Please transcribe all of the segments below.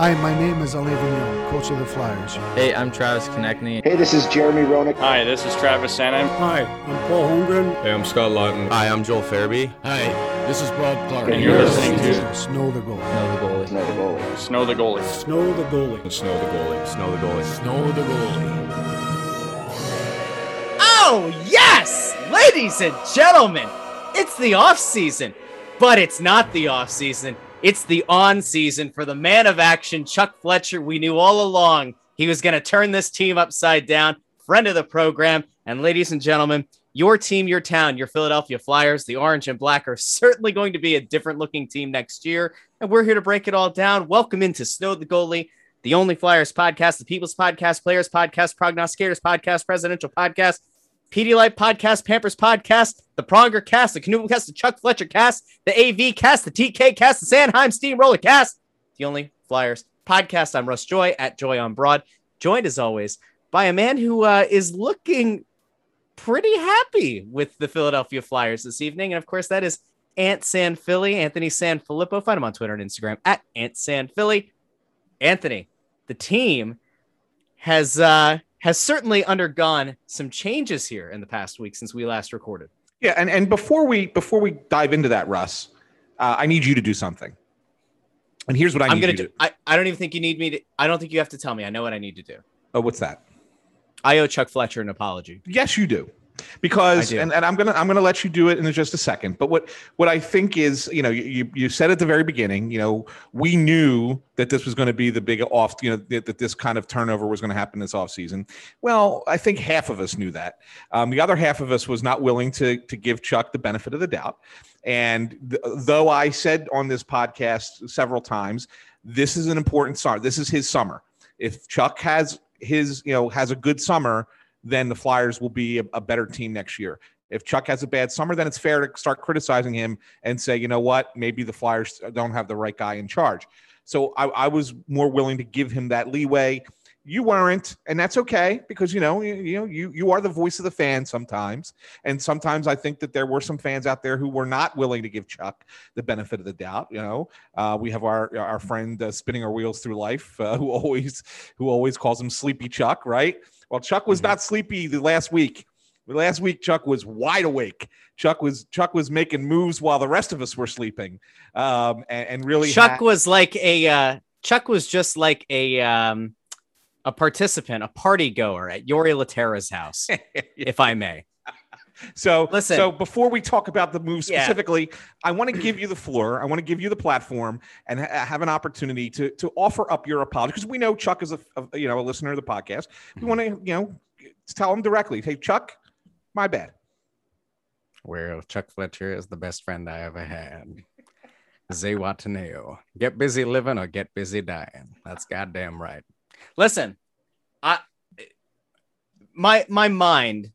Hi, my name is Alain Vigneault, coach of the Flyers. Hey, I'm Travis Konecny. Hey, this is Jeremy Roenick. Hi, this is Travis Sanheim. Hi, I'm Paul Holmgren. Hey, I'm Scott Laughton. Hi, I'm Joel Farabee. Hi, this is Bob Clarke. And you're listening to Snow the Goalie. Snow the goalie. Snow the goalie. Snow the goalie. Snow the goalie. Snow the goalie. Snow the goalie. Snow the goalie. Oh, yes! Ladies and gentlemen, it's the off season, but it's not the off season. It's the on season for the man of action, Chuck Fletcher. We knew all along he was going to turn this team upside down. Friend of the program. And ladies and gentlemen, your team, your town, your Philadelphia Flyers, the orange and black are certainly going to be a different looking team next year. And we're here to break it all down. Welcome into Snow the Goalie, the only Flyers podcast, the People's Podcast, Players Podcast, Prognosticators Podcast, Presidential Podcast, Pedialyte Podcast, Pampers Podcast, the Pronger Cast, the Canoe Cast, the Chuck Fletcher Cast, the AV Cast, the TK Cast, the Sanheim Steamroller Cast, the only Flyers podcast. I'm Russ Joy at Joy on Broad, joined as always by a man who uh, is looking pretty happy with the Philadelphia Flyers this evening. And of course, that is Ant San Philly, Anthony SanFilippo. Find him on Twitter and Instagram at Ant San Philly. Anthony, the team has uh, has certainly undergone some changes here in the past week since we last recorded. Yeah, and, and before we before we dive into that, Russ, uh, I need you to do something. And here's what I I'm need gonna to do. I, I don't even think you need me to. I don't think you have to tell me. I know what I need to do. Oh, what's that? I owe Chuck Fletcher an apology. Yes, you do. Because and, and I'm gonna I'm gonna let you do it in just a second. But what what I think is, you know, you you said at the very beginning, you know, we knew that this was going to be the big off, you know, that, that this kind of turnover was going to happen this offseason. Well, I think half of us knew that. Um, the other half of us was not willing to to give Chuck the benefit of the doubt. And th- though I said on this podcast several times, this is an important summer. This is his summer. If Chuck has his, you know, has a good summer, then the Flyers will be a, a better team next year. If Chuck has a bad summer, then it's fair to start criticizing him and say, you know what, maybe the Flyers don't have the right guy in charge. So I, I was more willing to give him that leeway. You weren't, and that's okay because you know you, you know you you are the voice of the fan sometimes, and sometimes I think that there were some fans out there who were not willing to give Chuck the benefit of the doubt. You know, uh, we have our our friend uh, spinning our wheels through life, uh, who always who always calls him Sleepy Chuck, right? Well, Chuck was not sleepy the last week. The last week, Chuck was wide awake. Chuck was Chuck was making moves while the rest of us were sleeping, um, and, and really Chuck had- was like a uh, Chuck was just like a um, a participant, a party goer at Yori Laterra's house, if I may. So Listen. So before we talk about the move Yeah. specifically, I want to give you the floor. I want to give you the platform and ha- have an opportunity to to offer up your apology because we know Chuck is a, a you know a listener of the podcast. We want to you know tell him directly. Hey Chuck, my bad. Well, Chuck Fletcher is the best friend I ever had. Zihuatanejo. Get busy living or get busy dying. That's goddamn right. Listen, I my my mind,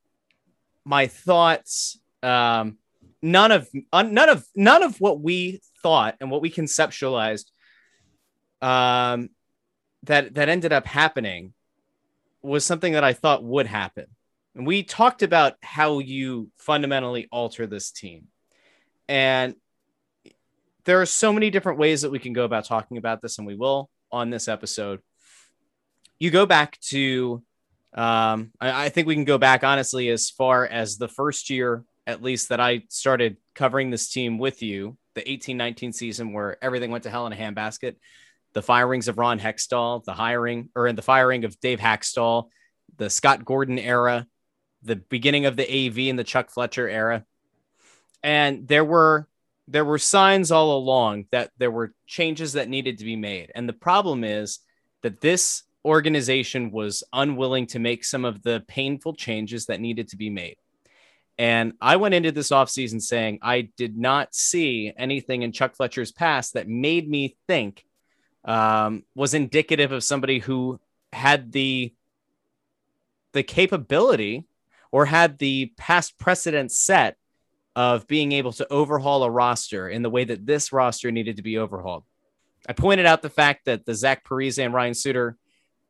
my thoughts, um, none of none of none of what we thought and what we conceptualized, um, that that ended up happening, was something that I thought would happen. And we talked about how you fundamentally alter this team, and there are so many different ways that we can go about talking about this, and we will on this episode you go back to um, I, I think we can go back honestly as far as the first year at least that i started covering this team with you the 18-19 season where everything went to hell in a handbasket. The firings of ron hextall the hiring or in the firing of dave hakstol the scott gordon era the beginning of the av and the chuck fletcher era. And there were there were signs all along that there were changes that needed to be made. And the problem is that this organization was unwilling to make some of the painful changes that needed to be made. And I went into this offseason saying I did not see anything in Chuck Fletcher's past that made me think um, was indicative of somebody who had the the capability or had the past precedent set of being able to overhaul a roster in the way that this roster needed to be overhauled. I pointed out the fact that the Zach Parise and Ryan Suter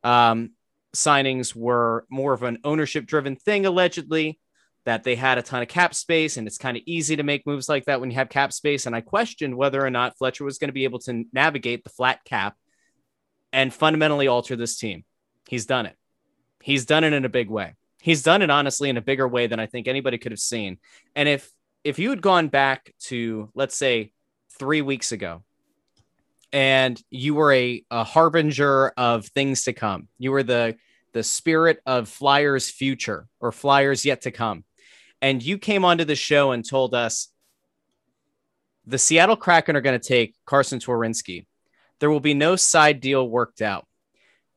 um, signings were more of an ownership driven thing, allegedly, that they had a ton of cap space and it's kind of easy to make moves like that when you have cap space. And I questioned whether or not Fletcher was going to be able to navigate the flat cap and fundamentally alter this team. He's done it. He's done it in a big way. He's done it honestly in a bigger way than I think anybody could have seen. And if if you had gone back to let's say 3 weeks ago and you were a, a harbinger of things to come. You were the the spirit of Flyers future or Flyers yet to come. And you came onto the show and told us the Seattle Kraken are going to take Carson Twarynski. There will be no side deal worked out.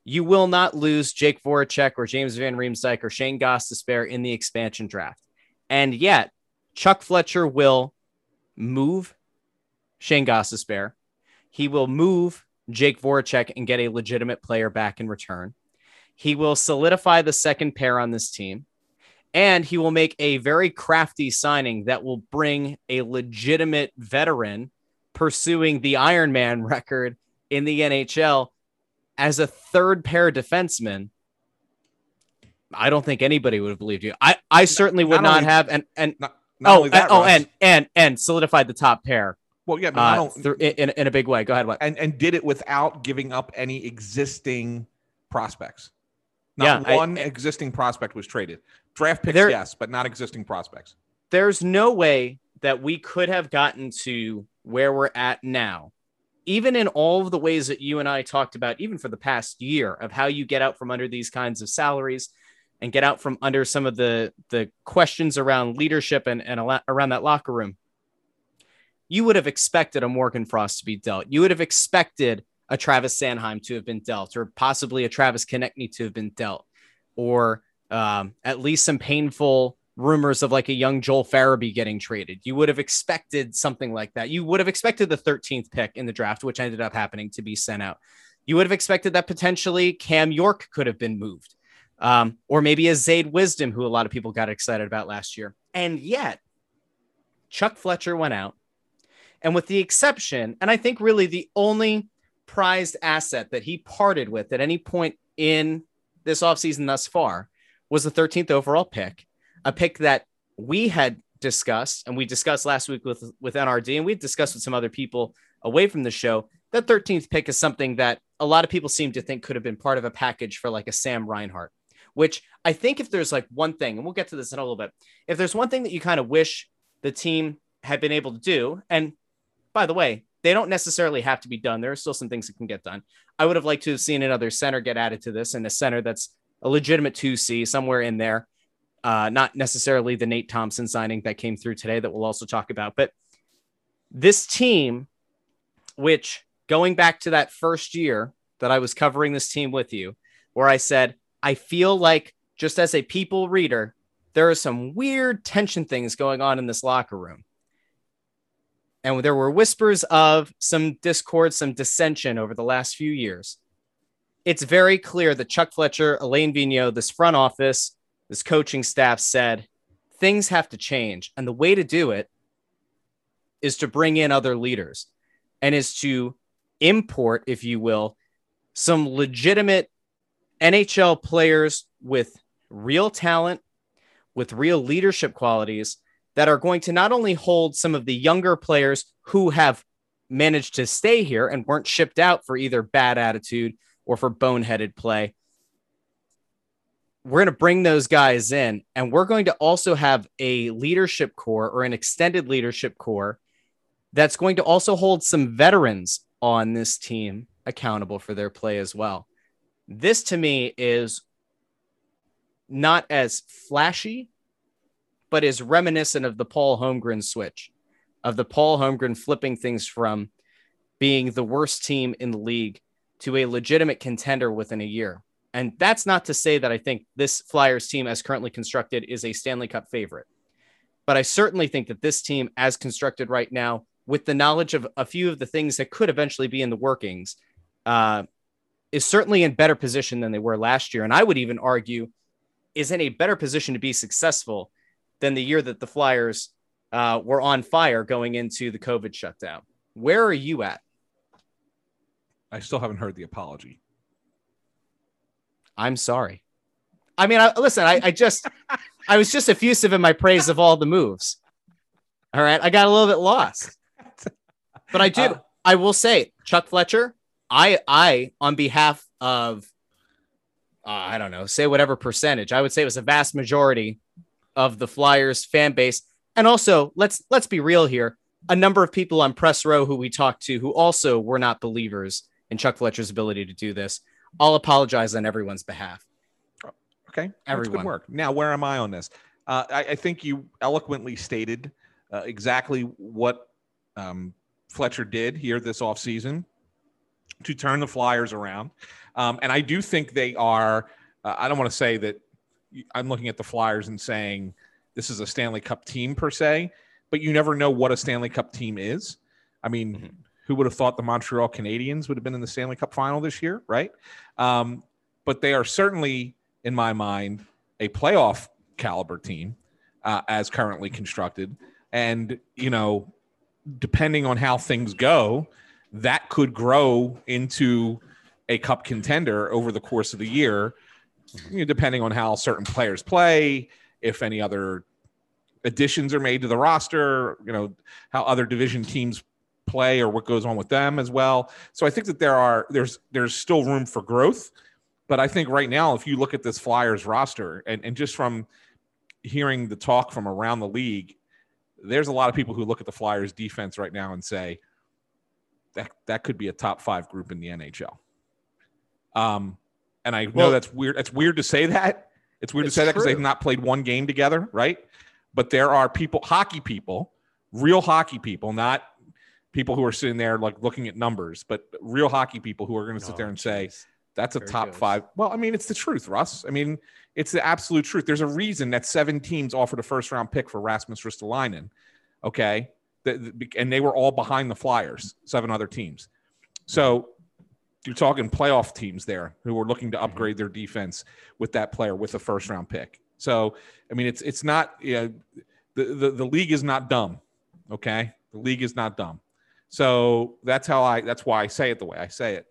You will not lose Jake Voracek or James Van Riemsdyk or Shane Gostisbehere in the expansion draft. And yet, Chuck Fletcher will move Shane Gostisbehere. He will move Jake Voracek and get a legitimate player back in return. He will solidify the second pair on this team. And he will make a very crafty signing that will bring a legitimate veteran pursuing the Iron Man record in the NHL as a third pair defenseman, I don't think anybody would have believed you. I, I certainly would not, not have and and Not, not oh only that, and, oh and and and solidified the top pair well, yeah, but not uh, through, in in a big way. Go ahead. What? and and did it without giving up any existing prospects. Not Yeah, I- one existing prospect was traded. Draft picks, There- yes, but not existing prospects. There's no way that we could have gotten to where we're at now, even in all of the ways that you and I talked about, even for the past year, of how you get out from under these kinds of salaries and get out from under some of the the questions around leadership and, and a lot around that locker room. You would have expected a Morgan Frost to be dealt. You would have expected a Travis Sanheim to have been dealt, or possibly a Travis Konecny to have been dealt, or um, at least some painful rumors of like a young Joel Farabee getting traded. You would have expected something like that. You would have expected the 13th pick in the draft, which ended up happening to be sent out. You would have expected that potentially Cam York could have been moved, um, or maybe a Zayde Wisdom, who a lot of people got excited about last year. And yet, Chuck Fletcher went out. And with the exception, and I think really the only prized asset that he parted with at any point in this offseason thus far was the 13th overall pick, a pick that we had discussed and we discussed last week with with NRD and we discussed with some other people away from the show. That 13th pick is something that a lot of people seem to think could have been part of a package for like a Sam Reinhart, which I think if there's like one thing, and we'll get to this in a little bit, if there's one thing that you kind of wish the team had been able to do, and by the way, they don't necessarily have to be done. There are still some things that can get done. I would have liked to have seen another center get added to this and a center that's a legitimate 2C somewhere in there. Uh, not necessarily the Nate Thompson signing that came through today that we'll also talk about, but this team, which going back to that first year that I was covering this team with you, where I said, I feel like just as a people reader, there are some weird tension things going on in this locker room. And there were whispers of some discord, some dissension over the last few years. It's very clear that Chuck Fletcher, Alain Vigneault, this front office, this coaching staff said things have to change. And the way to do it is to bring in other leaders and is to import, if you will, some legitimate NHL players with real talent, with real leadership qualities that are going to not only hold some of the younger players who have managed to stay here and weren't shipped out for either bad attitude or for boneheaded play. We're going to bring those guys in, and we're going to also have a leadership core or an extended leadership core that's going to also hold some veterans on this team accountable for their play as well. This to me is not as flashy, but is reminiscent of the Paul Holmgren switch, of the Paul Holmgren flipping things from being the worst team in the league to a legitimate contender within a year. And that's not to say that I think this Flyers team, as currently constructed, is a Stanley Cup favorite. but I certainly think that this team, as constructed right now, with the knowledge of a few of the things that could eventually be in the workings, uh, is certainly in better position than they were last year. And I would even argue is in a better position to be successful than the year that the Flyers uh, were on fire going into the COVID shutdown. Where are you at? I still haven't heard the apology. I'm sorry. I mean, I, listen, I, I just, I was just effusive in my praise of all the moves. All right. I got a little bit lost, but I do, Uh, I will say, Chuck Fletcher, I, I, on behalf of, uh, I don't know, say whatever percentage, I would say it was a vast majority of the Flyers fan base. And also, let's let's be real here. A number of people on press row who we talked to who also were not believers in Chuck Fletcher's ability to do this. I'll apologize on everyone's behalf. Okay, everyone. That's good work. Now, where am I on this? Uh, I, I, think you eloquently stated uh, exactly what um, Fletcher did here this offseason to turn the Flyers around. Um, and I do think they are, uh, I don't want to say that I'm looking at the Flyers and saying this is a Stanley Cup team per se, but you never know what a Stanley Cup team is. I mean, mm-hmm. who would have thought the Montreal Canadiens would have been in the Stanley Cup final this year, right? Um, but they are certainly, in my mind, a playoff caliber team uh, as currently constructed. And, you know, depending on how things go, that could grow into a cup contender over the course of the year, you know, depending on how certain players play, if any other additions are made to the roster, you know, how other division teams play or what goes on with them as well. So I think that there are there's there's still room for growth. But I think right now, if you look at this Flyers roster and, and just from hearing the talk from around the league, there's a lot of people who look at the Flyers defense right now and say that that could be a top five group in the NHL. Um, and I know that's weird. It's weird to say that. It's weird it's to say that because they've not played one game together, right? But there are people, hockey people, real hockey people, not people who are sitting there like looking at numbers, but real hockey people who are going to sit there and say, that's a top five. Well, I mean, it's the truth, Russ. I mean, it's the absolute truth. There's a reason that seven teams offered a first round pick for Rasmus Ristolainen. Okay. And they were all behind the Flyers, seven other teams. So you're talking playoff teams there who are looking to mm-hmm. upgrade their defense with that player with a first round pick. So, I mean, it's, it's not, you know, the, the, the league is not dumb. Okay. The league is not dumb. So that's how I, that's why I say it the way I say it.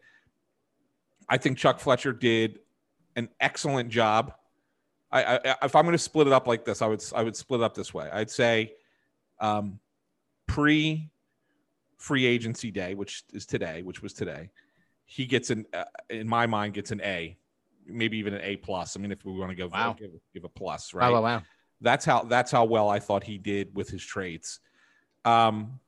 I think Chuck Fletcher did an excellent job. I, I if I'm going to split it up like this, I would I would split it up this way. I'd say um, pre free agency day, which is today, which was today, he gets an uh, in my mind gets an A, maybe even an A plus. I mean, if we want to go wow. give, give a plus, right? Wow, wow, wow. That's how that's how well I thought he did with his trades. Um,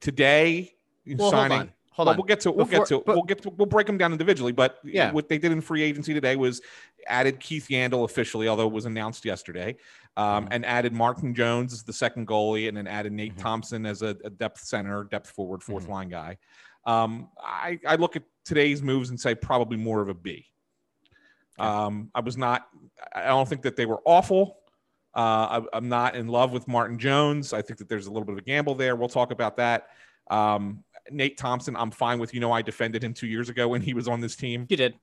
today well, signing Hold on. We'll get to we'll Before, get to but, we'll get to we'll break them down individually. But yeah, what they did in free agency today was added Keith Yandle officially, although it was announced yesterday, um, mm-hmm. and added Martin Jones as the second goalie, and then added Nate mm-hmm. Thompson as a, a, depth center, depth forward, 4th mm-hmm. line guy. Um, I, I look at today's moves and say probably more of a B. Um, I was not. I don't think that they were awful. Uh, I, am not in love with Martin Jones. I think that there's a little bit of a gamble there. We'll talk about that. Um, Nate Thompson, I'm fine with. You know, I defended him two years ago when he was on this team. You did.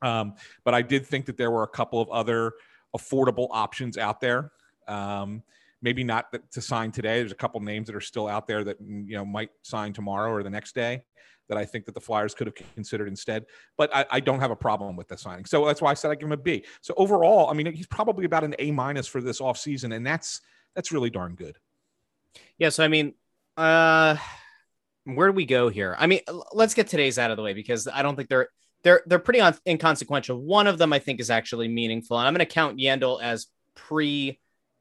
Um, but I did think that there were a couple of other affordable options out there. Um, maybe not to sign today. There's a couple names that are still out there that you know might sign tomorrow or the next day that I think that the Flyers could have considered instead. But I, I, don't have a problem with the signing. So that's why I said I give him a B. So overall, I mean, he's probably about an A minus for this offseason, and that's that's really darn good. Yeah. So I mean, uh where do we go here? I mean, let's get today's out of the way because I don't think they're they're they're pretty un- inconsequential. One of them I think is actually meaningful, and I'm going to count Yandle as pre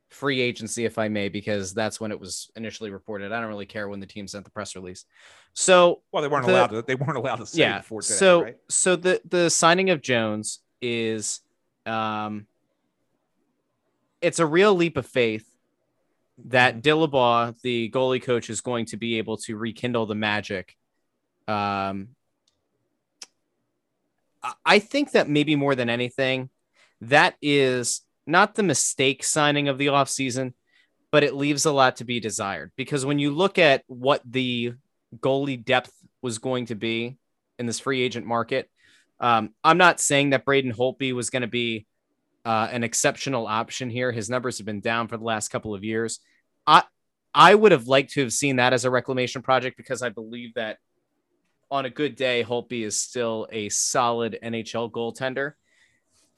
free agency, if I may, because that's when it was initially reported. I don't really care when the team sent the press release. So, well, they weren't the, allowed to. They weren't allowed to say yeah, before today, So, right? so the the signing of Jones is, um, it's a real leap of faith that Dillabaugh, the goalie coach, is going to be able to rekindle the magic. Um, I think that maybe more than anything, that is not the mistake signing of the offseason, but it leaves a lot to be desired because when you look at what the goalie depth was going to be in this free agent market, um, I'm not saying that Braden Holtby was going to be uh, an exceptional option here. His numbers have been down for the last couple of years. I I would have liked to have seen that as a reclamation project because I believe that on a good day, Holtby is still a solid NHL goaltender.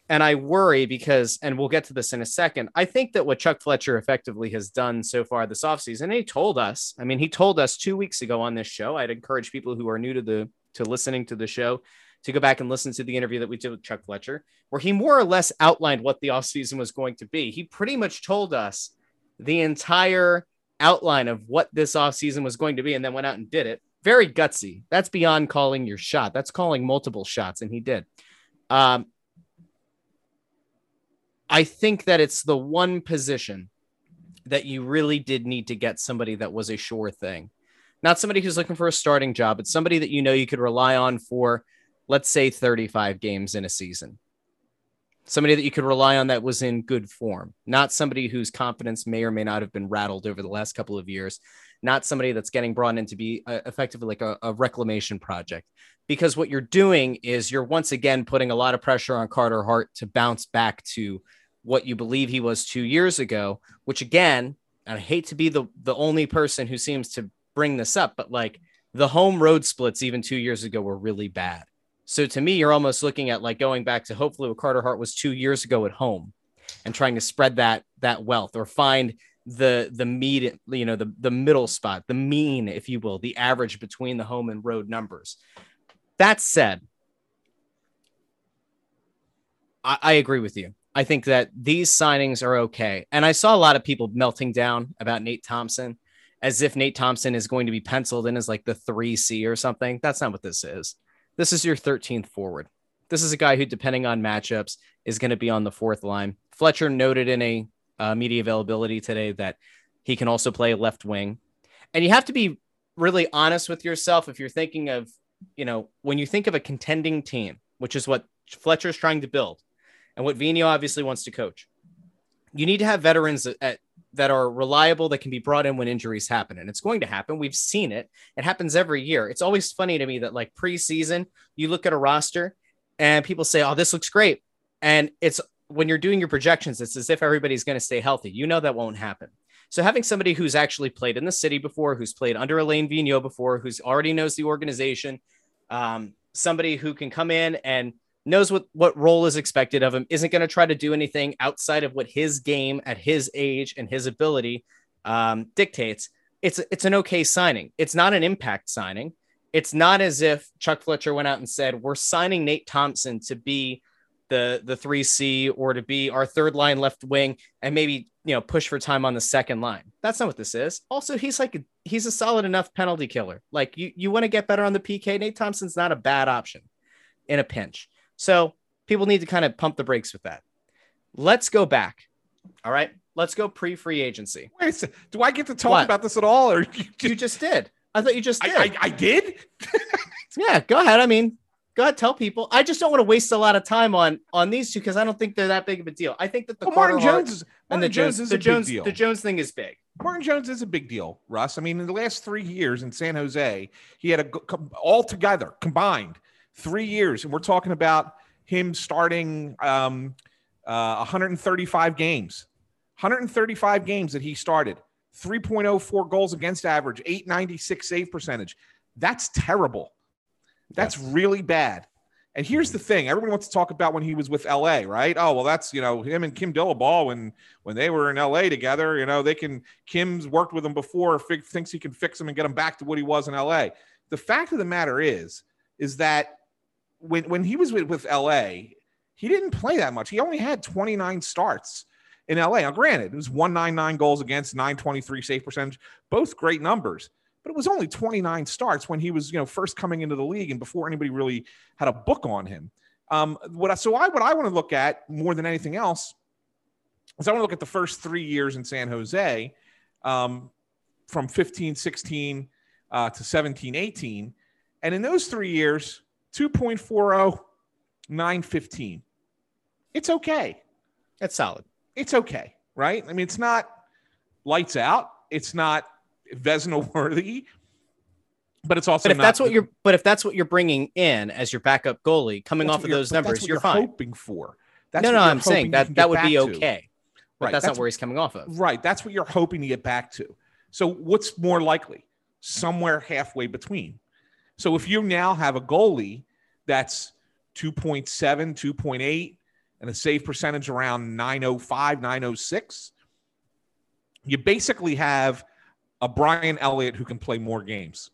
And I worry because, and we'll get to this in a second, I think that what Chuck Fletcher effectively has done so far this offseason, he told us, I mean, he told us two weeks ago on this show, I'd encourage people who are new to the to listening to the show to go back and listen to the interview that we did with Chuck Fletcher, where he more or less outlined what the offseason was going to be. He pretty much told us the entire outline of what this offseason was going to be and then went out and did it. Very gutsy. That's beyond calling your shot. That's calling multiple shots, and he did. Um, I think that it's the one position that you really did need to get somebody that was a sure thing. Not somebody who's looking for a starting job, it's somebody that you know you could rely on for, let's say, 35 games in a season. Somebody that you could rely on that was in good form, not somebody whose confidence may or may not have been rattled over the last couple of years, not somebody that's getting brought in to be uh, effectively like a, a reclamation project. Because what you're doing is you're once again putting a lot of pressure on Carter Hart to bounce back to what you believe he was two years ago, which again, I hate to be the, the only person who seems to bring this up, but like the home road splits even two years ago were really bad. So to me, you're almost looking at like going back to hopefully what Carter Hart was two years ago at home and trying to spread that that wealth or find the the mean you know the the middle spot the mean if you will the average between the home and road numbers that said I, I agree with you I think that these signings are okay. And I saw a lot of people melting down about Nate Thompson as if Nate Thompson is going to be penciled in as like the 3C or something. That's not what this is. This is your 13th forward. This is a guy who, depending on matchups, is going to be on the fourth line. Fletcher noted in a uh, media availability today that he can also play left wing. And you have to be really honest with yourself if you're thinking of, you know, when you think of a contending team, which is what Fletcher's trying to build and what Vigneault obviously wants to coach. You need to have veterans at, that are reliable that can be brought in when injuries happen. And it's going to happen. We've seen it. It happens every year. It's always funny to me that, like preseason, you look at a roster and people say, oh, this looks great. And it's when you're doing your projections, it's as if everybody's going to stay healthy. You know that won't happen. So having somebody who's actually played in the city before, who's played under Alain Vigneault before, who's already knows the organization, um, somebody who can come in and knows what what role is expected of him isn't going to try to do anything outside of what his game at his age and his ability um, dictates it's it's an okay signing. It's not an impact signing. It's not as if chuck fletcher went out and said we're signing nate thompson to be the the 3c or to be our third line left wing and maybe you know push for time on the second line. That's not what this is. Also he's like he's a solid enough penalty killer. Like you you want to get better on the pk nate thompson's not a bad option in a pinch so people need to kind of pump the brakes with that. Let's go back. All right. Let's go pre free agency. Wait, do I get to talk what? about this at all? Or you just, you just did? I thought you just did. I, I, I did? yeah, go ahead. I mean, go ahead, tell people. I just don't want to waste a lot of time on on these two because I don't think they're that big of a deal. I think that the well, Martin Jones is, and the Jones, is the Jones the Jones thing is big. Martin Jones is a big deal, Russ. I mean, in the last three years in San Jose, he had a all together combined three years, and we're talking about him starting um, uh, 135 games, 135 games that he started, 3.04 goals against average, 896 save percentage. That's terrible. That's yes. really bad. And here's the thing: everybody wants to talk about when he was with LA, right? Oh, well, that's you know him and Kim Dillabaugh when when they were in LA together. You know, they can Kim's worked with him before, fig, thinks he can fix him and get him back to what he was in LA. The fact of the matter is, is that when when he was with, with LA, he didn't play that much. He only had 29 starts in LA. Now, granted, it was 199 goals against 923 save percentage, both great numbers. But it was only 29 starts when he was, you know, first coming into the league and before anybody really had a book on him. Um, what I, so I what I want to look at more than anything else is I want to look at the first three years in San Jose, um, from 15, 16 uh, to 17, 18, and in those three years, 2.40, 915. It's okay. It's solid. It's okay, right? I mean, it's not lights out. It's not Vezina worthy, but it's also But if not that's what you're, but if that's what you're bringing in as your backup goalie, coming off of those that's numbers, what you're fine. hoping for. That's no, no, I'm saying that that would be to. okay. But Right, that's, that's not where he's coming off of. Right. That's what you're hoping to get back to. So what's more likely? Somewhere halfway between. So if you now have a goalie that's 2.7, 2.8, and a save percentage around 905, 906, you basically have a Brian Elliott who can play more games.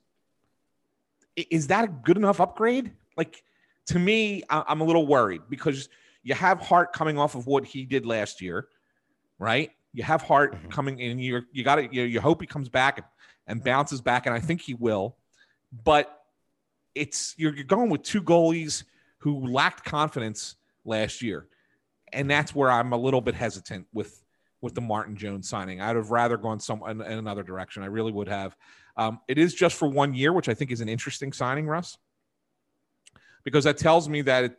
Is that a good enough upgrade? Like to me, I'm a little worried because you have Hart coming off of what he did last year, right? You have Hart Mhm. coming in. You're, you got to you, you hope he comes back and bounces back, and I think he will. But it's you're, you're going with two goalies who lacked confidence last year, and that's where I'm a little bit hesitant with with the Martin Jones signing. I'd have rather gone some in, in another direction. I really would have. Um, it is just for one year, which I think is an interesting signing, Russ, because that tells me that it,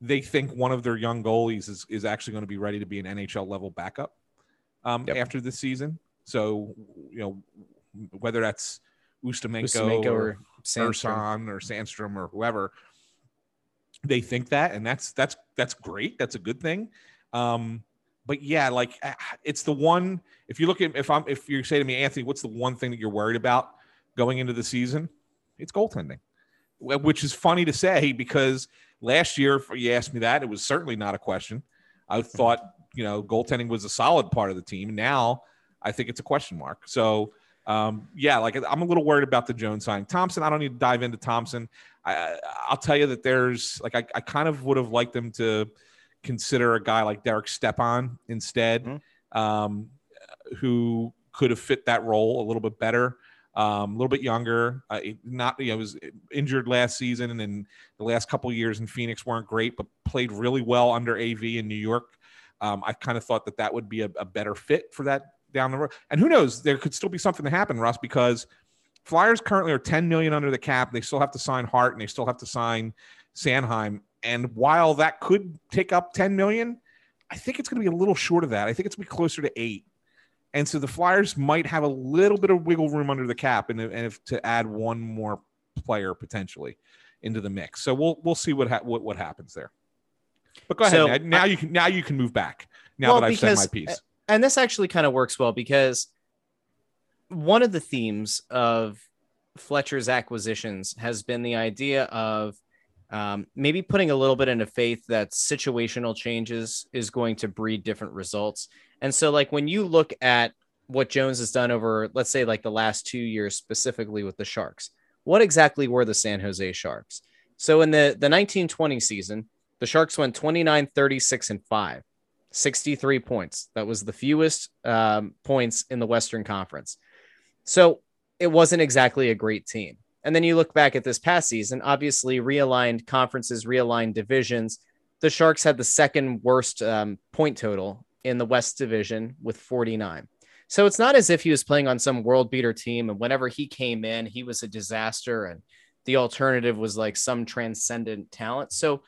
they think one of their young goalies is, is actually going to be ready to be an NHL level backup um, Yep. after this season. So, you know, whether that's Ustimenko, Ustimenko or, or Sandstrom. Or Sandstrom or whoever, they think that, and that's that's that's great. That's a good thing. Um, but yeah, like ah, it's the one. If you look at if I'm if you say to me, Anthony, what's the one thing that you're worried about going into the season? It's goaltending, which is funny to say because last year, if you asked me that, it was certainly not a question. I thought you know goaltending was a solid part of the team. Now I think it's a question mark. So um, yeah, like I'm a little worried about the Jones signing. Thompson, I don't need to dive into Thompson. I, I'll tell you that there's like I, I kind of would have liked them to consider a guy like Derek Stepan instead, Mhm. um, who could have fit that role a little bit better, um, a little bit younger. Uh, not you know was injured last season, and the last couple years in Phoenix weren't great, but played really well under AV in New York. Um, I kind of thought that that would be a, a better fit for that down the road. And who knows, there could still be something to happen, Russ, because Flyers currently are 10 million under the cap. They still have to sign Hart and they still have to sign Sanheim. And while that could take up 10 million, I think it's going to be a little short of that. I think it's going to be closer to eight. And so the Flyers might have a little bit of wiggle room under the cap and, and if to add one more player potentially into the mix. So we'll we'll see what ha- what, what happens there. But go ahead. So, now you can now you can move back. Now Well, that I've said my because- uh, piece. And this actually kind of works well because one of the themes of Fletcher's acquisitions has been the idea of um, maybe putting a little bit into faith that situational changes is going to breed different results. And so, like when you look at what Jones has done over, let's say, like the last two years, specifically with the Sharks, what exactly were the San Jose Sharks? So in the the 1920 season, the Sharks went 29, 36, and 5. 63 points. That was the fewest um, points in the Western Conference. So it wasn't exactly a great team. And then you look back at this past season, obviously realigned conferences, realigned divisions. The Sharks had the second worst um, point total in the West Division with 49. So it's not as if he was playing on some world beater team. And whenever he came in, he was a disaster. And the alternative was like some transcendent talent. So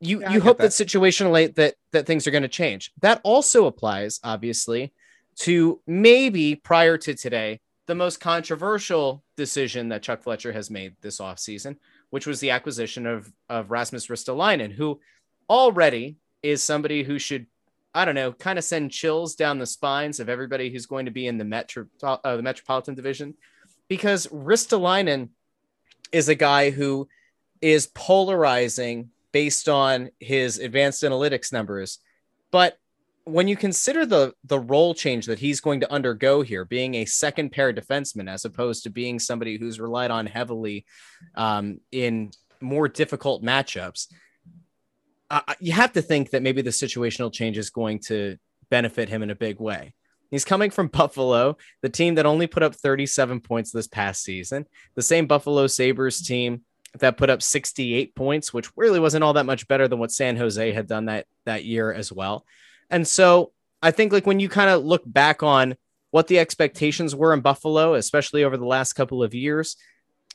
you Yeah, you hope that. that situationally that that things are going to change. That also applies, obviously, to maybe prior to today, the most controversial decision that Chuck Fletcher has made this offseason, which was the acquisition of of Rasmus Ristolainen, who already is somebody who should, I don't know, kind of send chills down the spines of everybody who's going to be in the metro uh, the Metropolitan Division, because Ristolainen is a guy who is polarizing based on his advanced analytics numbers. But when you consider the the role change that he's going to undergo here, being a second pair defenseman as opposed to being somebody who's relied on heavily um, in more difficult matchups, uh, you have to think that maybe the situational change is going to benefit him in a big way. He's coming from Buffalo, the team that only put up 37 points this past season, the same Buffalo Sabres team that put up 68 points, which really wasn't all that much better than what San Jose had done that that year as well. And so I think like when you kind of look back on what the expectations were in Buffalo, especially over the last couple of years,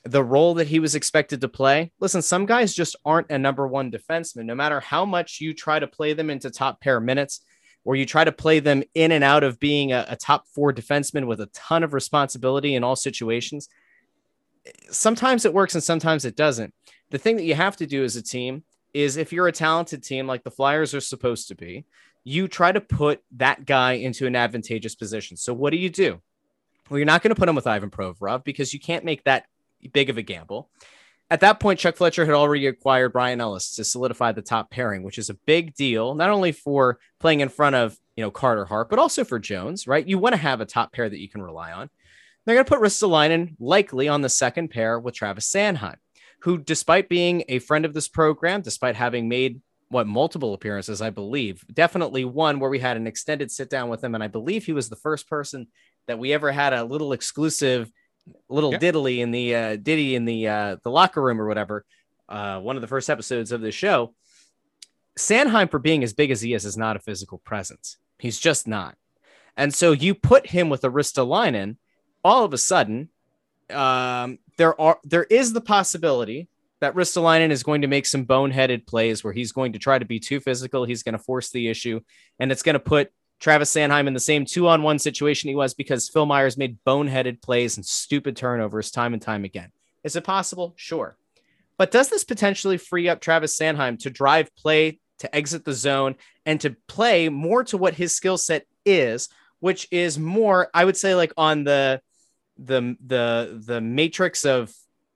the role that he was expected to play. Listen, some guys just aren't a number one defenseman. No matter how much you try to play them into top pair minutes, or you try to play them in and out of being a, a top four defenseman with a ton of responsibility in all situations. Sometimes it works and sometimes it doesn't. The thing that you have to do as a team is if you're a talented team like the Flyers are supposed to be, you try to put that guy into an advantageous position. So what do you do? Well, you're not going to put him with Ivan Provorov because you can't make that big of a gamble. At that point, Chuck Fletcher had already acquired Brian Ellis to solidify the top pairing, which is a big deal, not only for playing in front of you know Carter Hart, but also for Jones, right? You want to have a top pair that you can rely on. They're going to put Ristolainen likely on the second pair with Travis Sanheim, who, despite being a friend of this program, despite having made what multiple appearances, I believe, definitely one where we had an extended sit down with him, and I believe he was the first person that we ever had a little exclusive little diddly in the uh, ditty in the uh, the locker room or whatever. Uh, one of the first episodes of this show. Sanheim, for being as big as he is, is not a physical presence. He's just not. And so you put him with Ristolainen, all of a sudden, um, there are there is the possibility that Ristolainen is going to make some boneheaded plays where he's going to try to be too physical. He's going to force the issue, and it's going to put Travis Sanheim in the same two on one situation he was because Phil Myers made boneheaded plays and stupid turnovers time and time again. Is it possible? Sure. But does this potentially free up Travis Sanheim to drive play, to exit the zone, and to play more to what his skill set is, which is more, I would say, like on the the the the matrix of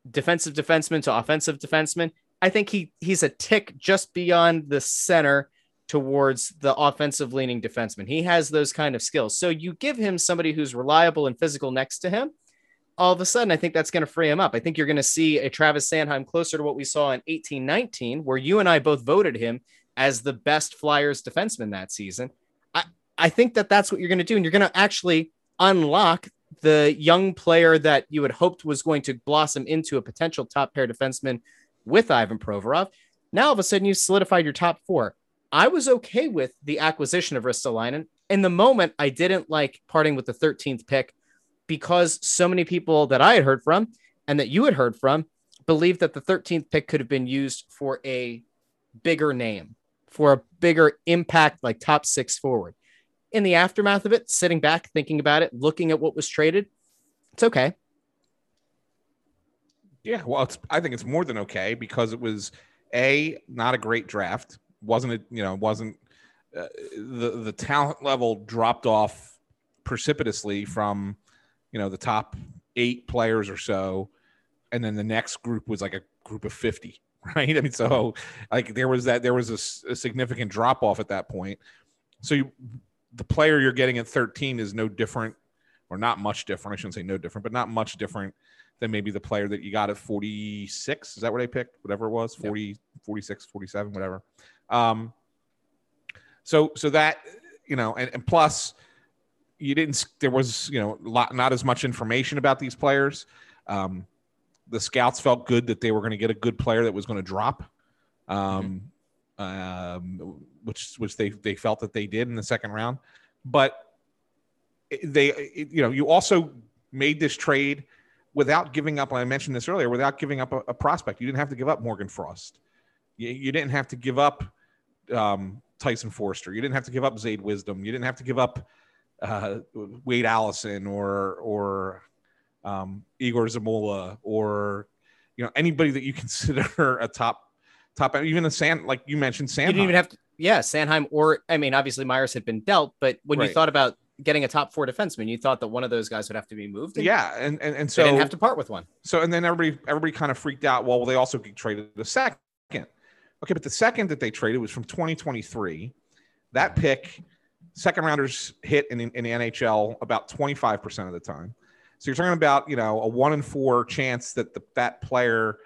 defensive defenseman to offensive defenseman. I think he he's a tick just beyond the center towards the offensive leaning defenseman. He has those kind of skills. So you give him somebody who's reliable and physical next to him. All of a sudden, I think that's going to free him up. I think you're going to see a Travis Sanheim closer to what we saw in 1819, where you and I both voted him as the best Flyers defenseman that season. I, I think that that's what you're going to do. And you're going to actually unlock the young player that you had hoped was going to blossom into a potential top pair defenseman with Ivan Provorov. Now, all of a sudden, you've solidified your top four. I was okay with the acquisition of Ristolainen. In the moment, I didn't like parting with the 13th pick because so many people that I had heard from and that you had heard from believed that the 13th pick could have been used for a bigger name, for a bigger impact, like top six forward. In the aftermath of it, sitting back, thinking about it, looking at what was traded, it's okay. Yeah, well, I think it's more than okay because it was a not a great draft. Wasn't it you know wasn't uh, the the talent level dropped off precipitously from you know the top eight players or so. And then the next group was like a group of 50 right? I mean so like there was that there was a, a significant drop off at that point. So you, the player you're getting at 13 is no different or not much different i shouldn't say no different but not much different than maybe the player that you got at 46 is that what i picked whatever it was 40 yep. 46 47 whatever um, so so that you know, and, and plus you didn't. There was you know lot, not as much information about these players. Um, the scouts felt good that they were going to get a good player that was going to drop, um, mm-hmm. Um, which which they they felt that they did in the second round. But they, you know, you also made this trade without giving up. I mentioned this earlier, without giving up a, a prospect. You didn't have to give up Morgan Frost. You, you didn't have to give up um, Tyson Foerster. You didn't have to give up Zayde Wisdom. You didn't have to give up uh, Wade Allison or or um, Igor Zamula or you know anybody that you consider a top top even the San like you mentioned Sanheim. You didn't even have to yeah Sanheim or I mean obviously Myers had been dealt, but when right. you thought about getting a top four defenseman, you thought that one of those guys would have to be moved. yeah, and and, and so they didn't have to part with one. So and then everybody everybody kind of freaked out. Well, they also traded the second. Okay, but the second that they traded was from 2023. That pick, second rounders hit in, in the NHL about 25% of the time. So you're talking about, you know, a one in four chance that the, that player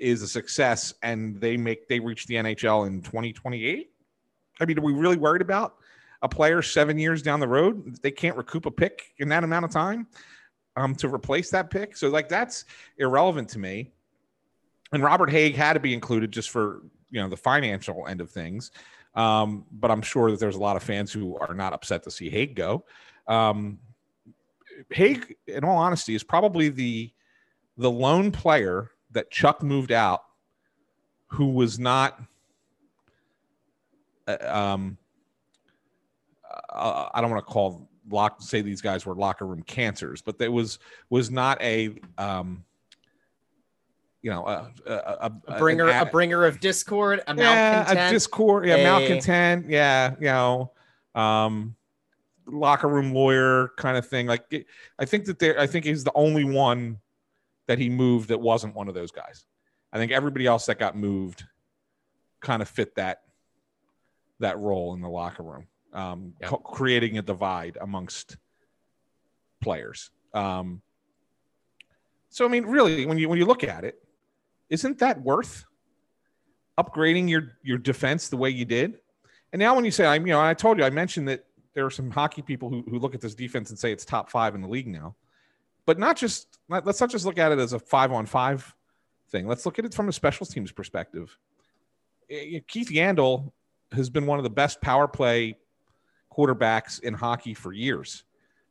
is a success and they make they reach the NHL in 2028. I mean, are we really worried about a player seven years down the road? They can't recoup a pick in that amount of time um, to replace that pick. So like that's irrelevant to me. And Robert Hägg had to be included just for you know the financial end of things. Um, but I'm sure that there's a lot of fans who are not upset to see Hägg go. Um, Hägg, in all honesty, is probably the the lone player that Chuck moved out who was not uh, um, uh, I don't want to call lock say these guys were locker room cancers, but there was was not a um, you know a a, a, A bringer, an a bringer of discord, a yeah, malcontent. a discord, yeah, a- malcontent, yeah, you know, um, locker room lawyer kind of thing. Like, I think that there, I think he's the only one that he moved that wasn't one of those guys. I think everybody else that got moved kind of fit that that role in the locker room, um, Yeah. co- creating a divide amongst players. Um, so I mean, really, when you when you look at it, isn't that worth upgrading your your defense the way you did? And now when you say I'm, you know, I told you I mentioned that there are some hockey people who, who look at this defense and say it's top five in the league now, but not just let's not just look at it as a five on five thing. Let's look at it from a special teams perspective. Eh, eh Keith Yandle has been one of the best power play quarterbacks in hockey for years.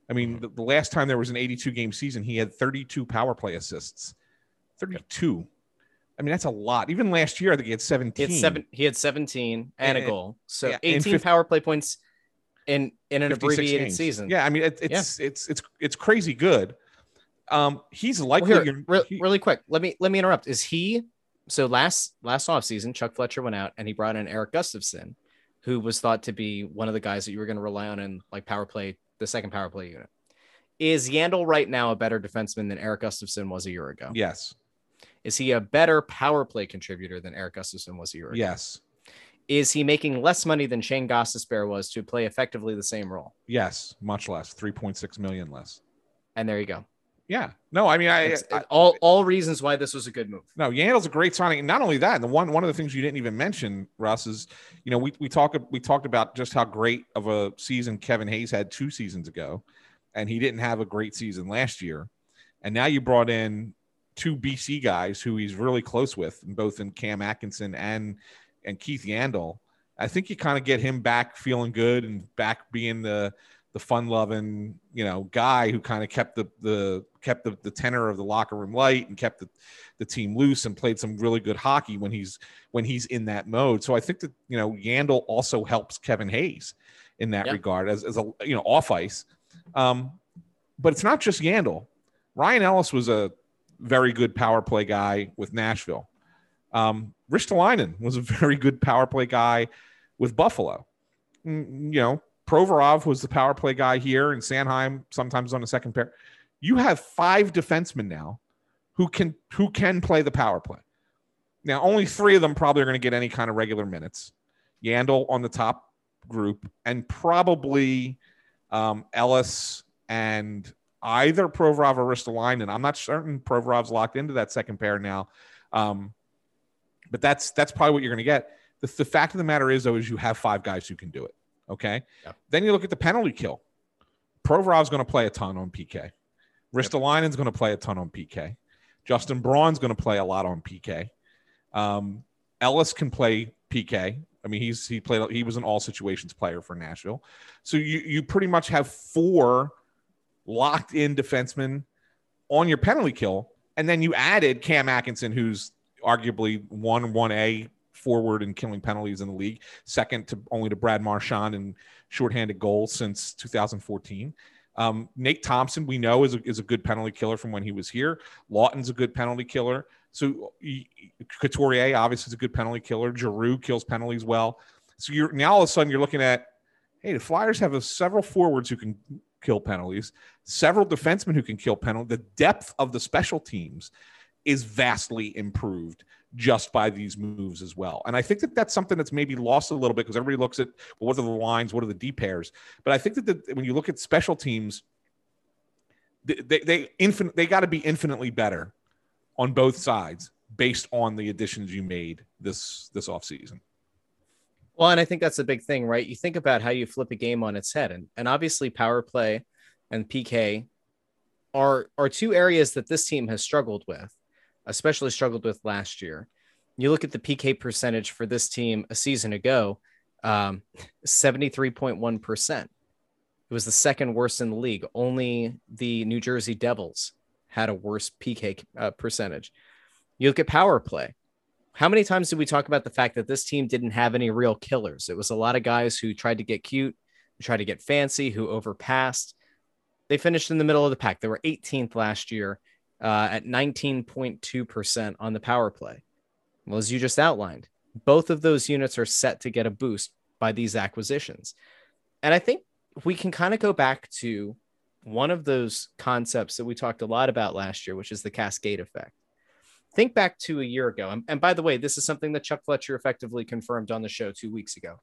I mean, mm-hmm. the, the last time there was an 82 game season, he had 32 power play assists. 32. I mean, that's a lot. Even last year, I think he had 17. He had seven. He had seventeen and a eh, goal. So yeah, eighteen fif- power play points in in an abbreviated games. season. Yeah, I mean, it, it's it's it's it's crazy good. Um, he's Well, here, re- he- really quick. Let me let me interrupt. Is he so last last offseason, Chuck Fletcher went out and he brought in Erik Gustafsson, who was thought to be one of the guys that you were going to rely on in like power play, the second power play unit. Is Yandle right now a better defenseman than Erik Gustafsson was a year ago? yes, Is he a better power play contributor than Erik Gustafsson was a year ago? yes, Is he making less money than Shane Gostisbehere was to play effectively the same role? yes. Much less. 3.6 million less. And there you go. Yeah. No, I mean, I, It's- I all all reasons why this was a good move. No, Yandle's a great signing. And not only that, and the one one of the things you didn't even mention, Russ, is you know we we talk we talked about just how great of a season Kevin Hayes had two seasons ago, and he didn't have a great season last year, and now you brought in two BC guys who he's really close with, both in Cam Atkinson and and Keith Yandle. I think you kind of get him back feeling good and back being the the fun loving you know guy who kind of kept the the kept the, the tenor of the locker room light and kept the, the team loose and played some really good hockey when he's when he's in that mode. So i think that you know yandle also helps kevin hayes in that Yeah. regard as, as a you know off ice. Um but it's not just yandle. Ryan ellis was a very good power play guy with nashville. Um Ristolainen was a very good power play guy with buffalo. Mm, you know Provorov was the power play guy here, and Sanheim sometimes on the second pair. You have five defensemen now who can who can play the power play. Now, only three of them probably are going to get any kind of regular minutes. Yandle on the top group, and probably um, Ellis and either Provorov or Ristolainen. I'm not certain Provorov's locked into that second pair now, um, but that's that's probably what you're going to get. The, the fact of the matter is, though, is you have five guys who can do it. Okay. Yeah. Then you look at the penalty kill. Provorov's going to play a ton on PK. Ristolainen's going to play a ton on PK. Justin Braun's going to play a lot on PK. Um, Ellis can play PK. I mean, he's he played he was an all situations player for Nashville. So you you pretty much have four locked in defensemen on your penalty kill, and then you added Cam Atkinson, who's arguably one one A forward in killing penalties in the league, second to only to Brad Marchand in shorthanded goals since 2014. Um, Nate Thompson, we know, is a, is a good penalty killer from when he was here. Laughton's a good penalty killer. So Couturier obviously is a good penalty killer. Giroux kills penalties well. So you're now all of a sudden you're looking at, hey, the Flyers have a, several forwards who can kill penalties, several defensemen who can kill penalties. The depth of the special teams is vastly improved just by these moves as well. And I think that that's something that's maybe lost a little bit because everybody looks at well, what are the lines, what are the D pairs. But I think that the, when you look at special teams, they they, they infinite they got to be infinitely better on both sides based on the additions you made this this offseason. Well, and I think that's the big thing, right? You think about how you flip a game on its head, and and obviously power play and PK are are two areas that this team has struggled with, especially struggled with last year. You look at the PK percentage for this team a season ago, um, seventy three point one percent. It was the second worst in the league. Only the New Jersey Devils had a worse PK uh, percentage. You look at power play. How many times did we talk about the fact that this team didn't have any real killers? It was a lot of guys who tried to get cute, who tried to get fancy, who overpassed. They finished in the middle of the pack. They were 18th last year uh, at 19.2% on the power play. Well, as you just outlined, both of those units are set to get a boost by these acquisitions. And I think we can kind of go back to one of those concepts that we talked a lot about last year, which is the cascade effect. Think back to a year ago. And, and by the way, this is something that Chuck Fletcher effectively confirmed on the show two weeks ago.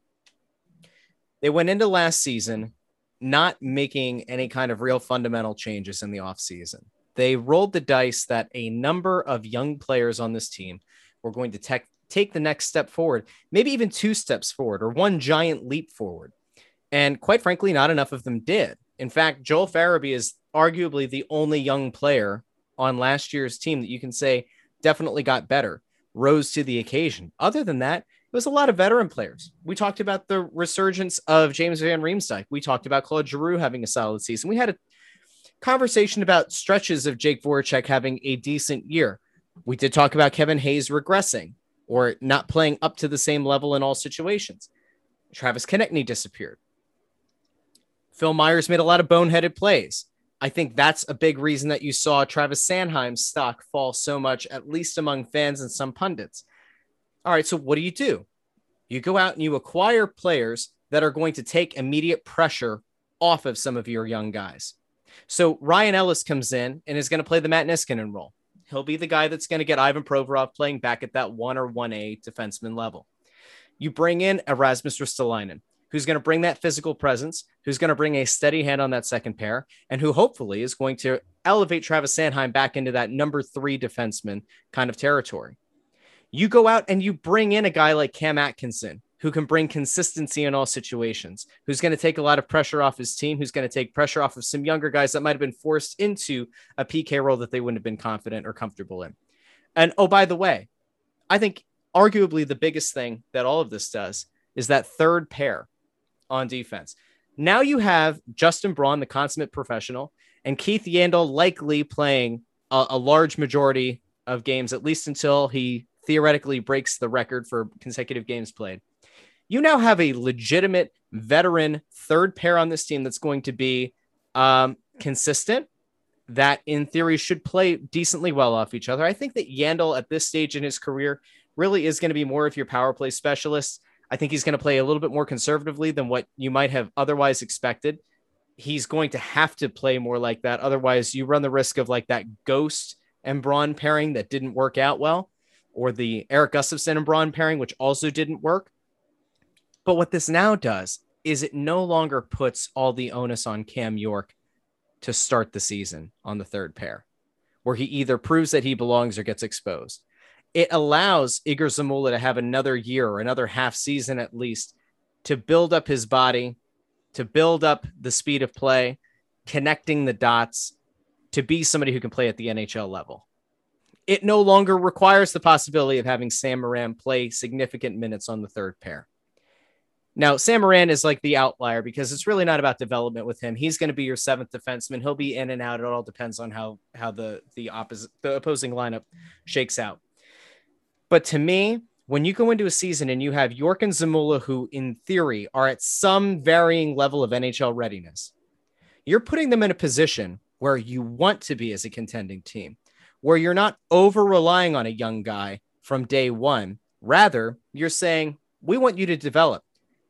They went into last season not making any kind of real fundamental changes in the offseason. They rolled the dice that a number of young players on this team were going to tech, take the next step forward, maybe even two steps forward or one giant leap forward. And quite frankly, not enough of them did. In fact, Joel Farabee is arguably the only young player on last year's team that you can say definitely got better, rose to the occasion. Other than that, it was a lot of veteran players. We talked about the resurgence of James Van Riemsdyk. We talked about Claude Giroux having a solid season. We had a conversation about stretches of Jake Voracek having a decent year. We did talk about Kevin Hayes regressing or not playing up to the same level in all situations. Travis Konecny disappeared. Phil Myers made a lot of boneheaded plays. I think that's a big reason that you saw Travis Sanheim's stock fall so much, at least among fans and some pundits. All right, so what do you do? You go out and you acquire players that are going to take immediate pressure off of some of your young guys. So Ryan Ellis comes in and is going to play the Matt Niskanen role. He'll be the guy that's going to get Ivan Provorov playing back at that one or 1A defenseman level. You bring in Erasmus Ristolainen who's going to bring that physical presence, who's going to bring a steady hand on that second pair, and who hopefully is going to elevate Travis Sanheim back into that number three defenseman kind of territory. You go out and you bring in a guy like Cam Atkinson, who can bring consistency in all situations, who's going to take a lot of pressure off his team, who's going to take pressure off of some younger guys that might have been forced into a PK role that they wouldn't have been confident or comfortable in. And oh, by the way, I think arguably the biggest thing that all of this does is that third pair on defense. Now you have Justin Braun, the consummate professional, and Keith Yandle likely playing a, a large majority of games, at least until he theoretically breaks the record for consecutive games played. You now have a legitimate veteran third pair on this team that's going to be um, consistent, that in theory should play decently well off each other. I think that Yandle at this stage in his career really is going to be more of your power play specialist. I think he's going to play a little bit more conservatively than what you might have otherwise expected. He's going to have to play more like that. Otherwise, you run the risk of like that Ghost and Braun pairing that didn't work out well, or the Erik Gustafsson and Braun pairing, which also didn't work. But what this now does is it no longer puts all the onus on Cam York to start the season on the third pair, where he either proves that he belongs or gets exposed it allows Igor Zamula to have another year or another half season at least to build up his body, to build up the speed of play, connecting the dots, to be somebody who can play at the NHL level. It no longer requires the possibility of having Sam Morin play significant minutes on the third pair. Now, Sam Morin is like the outlier because it's really not about development with him. He's going to be your seventh defenseman. He'll be in and out. It all depends on how how the the opposite the opposing lineup shakes out. But to me, when you go into a season and you have York and Zamula, who in theory are at some varying level of NHL readiness, you're putting them in a position where you want to be as a contending team, where you're not over relying on a young guy from day one. Rather, you're saying, we want you to develop,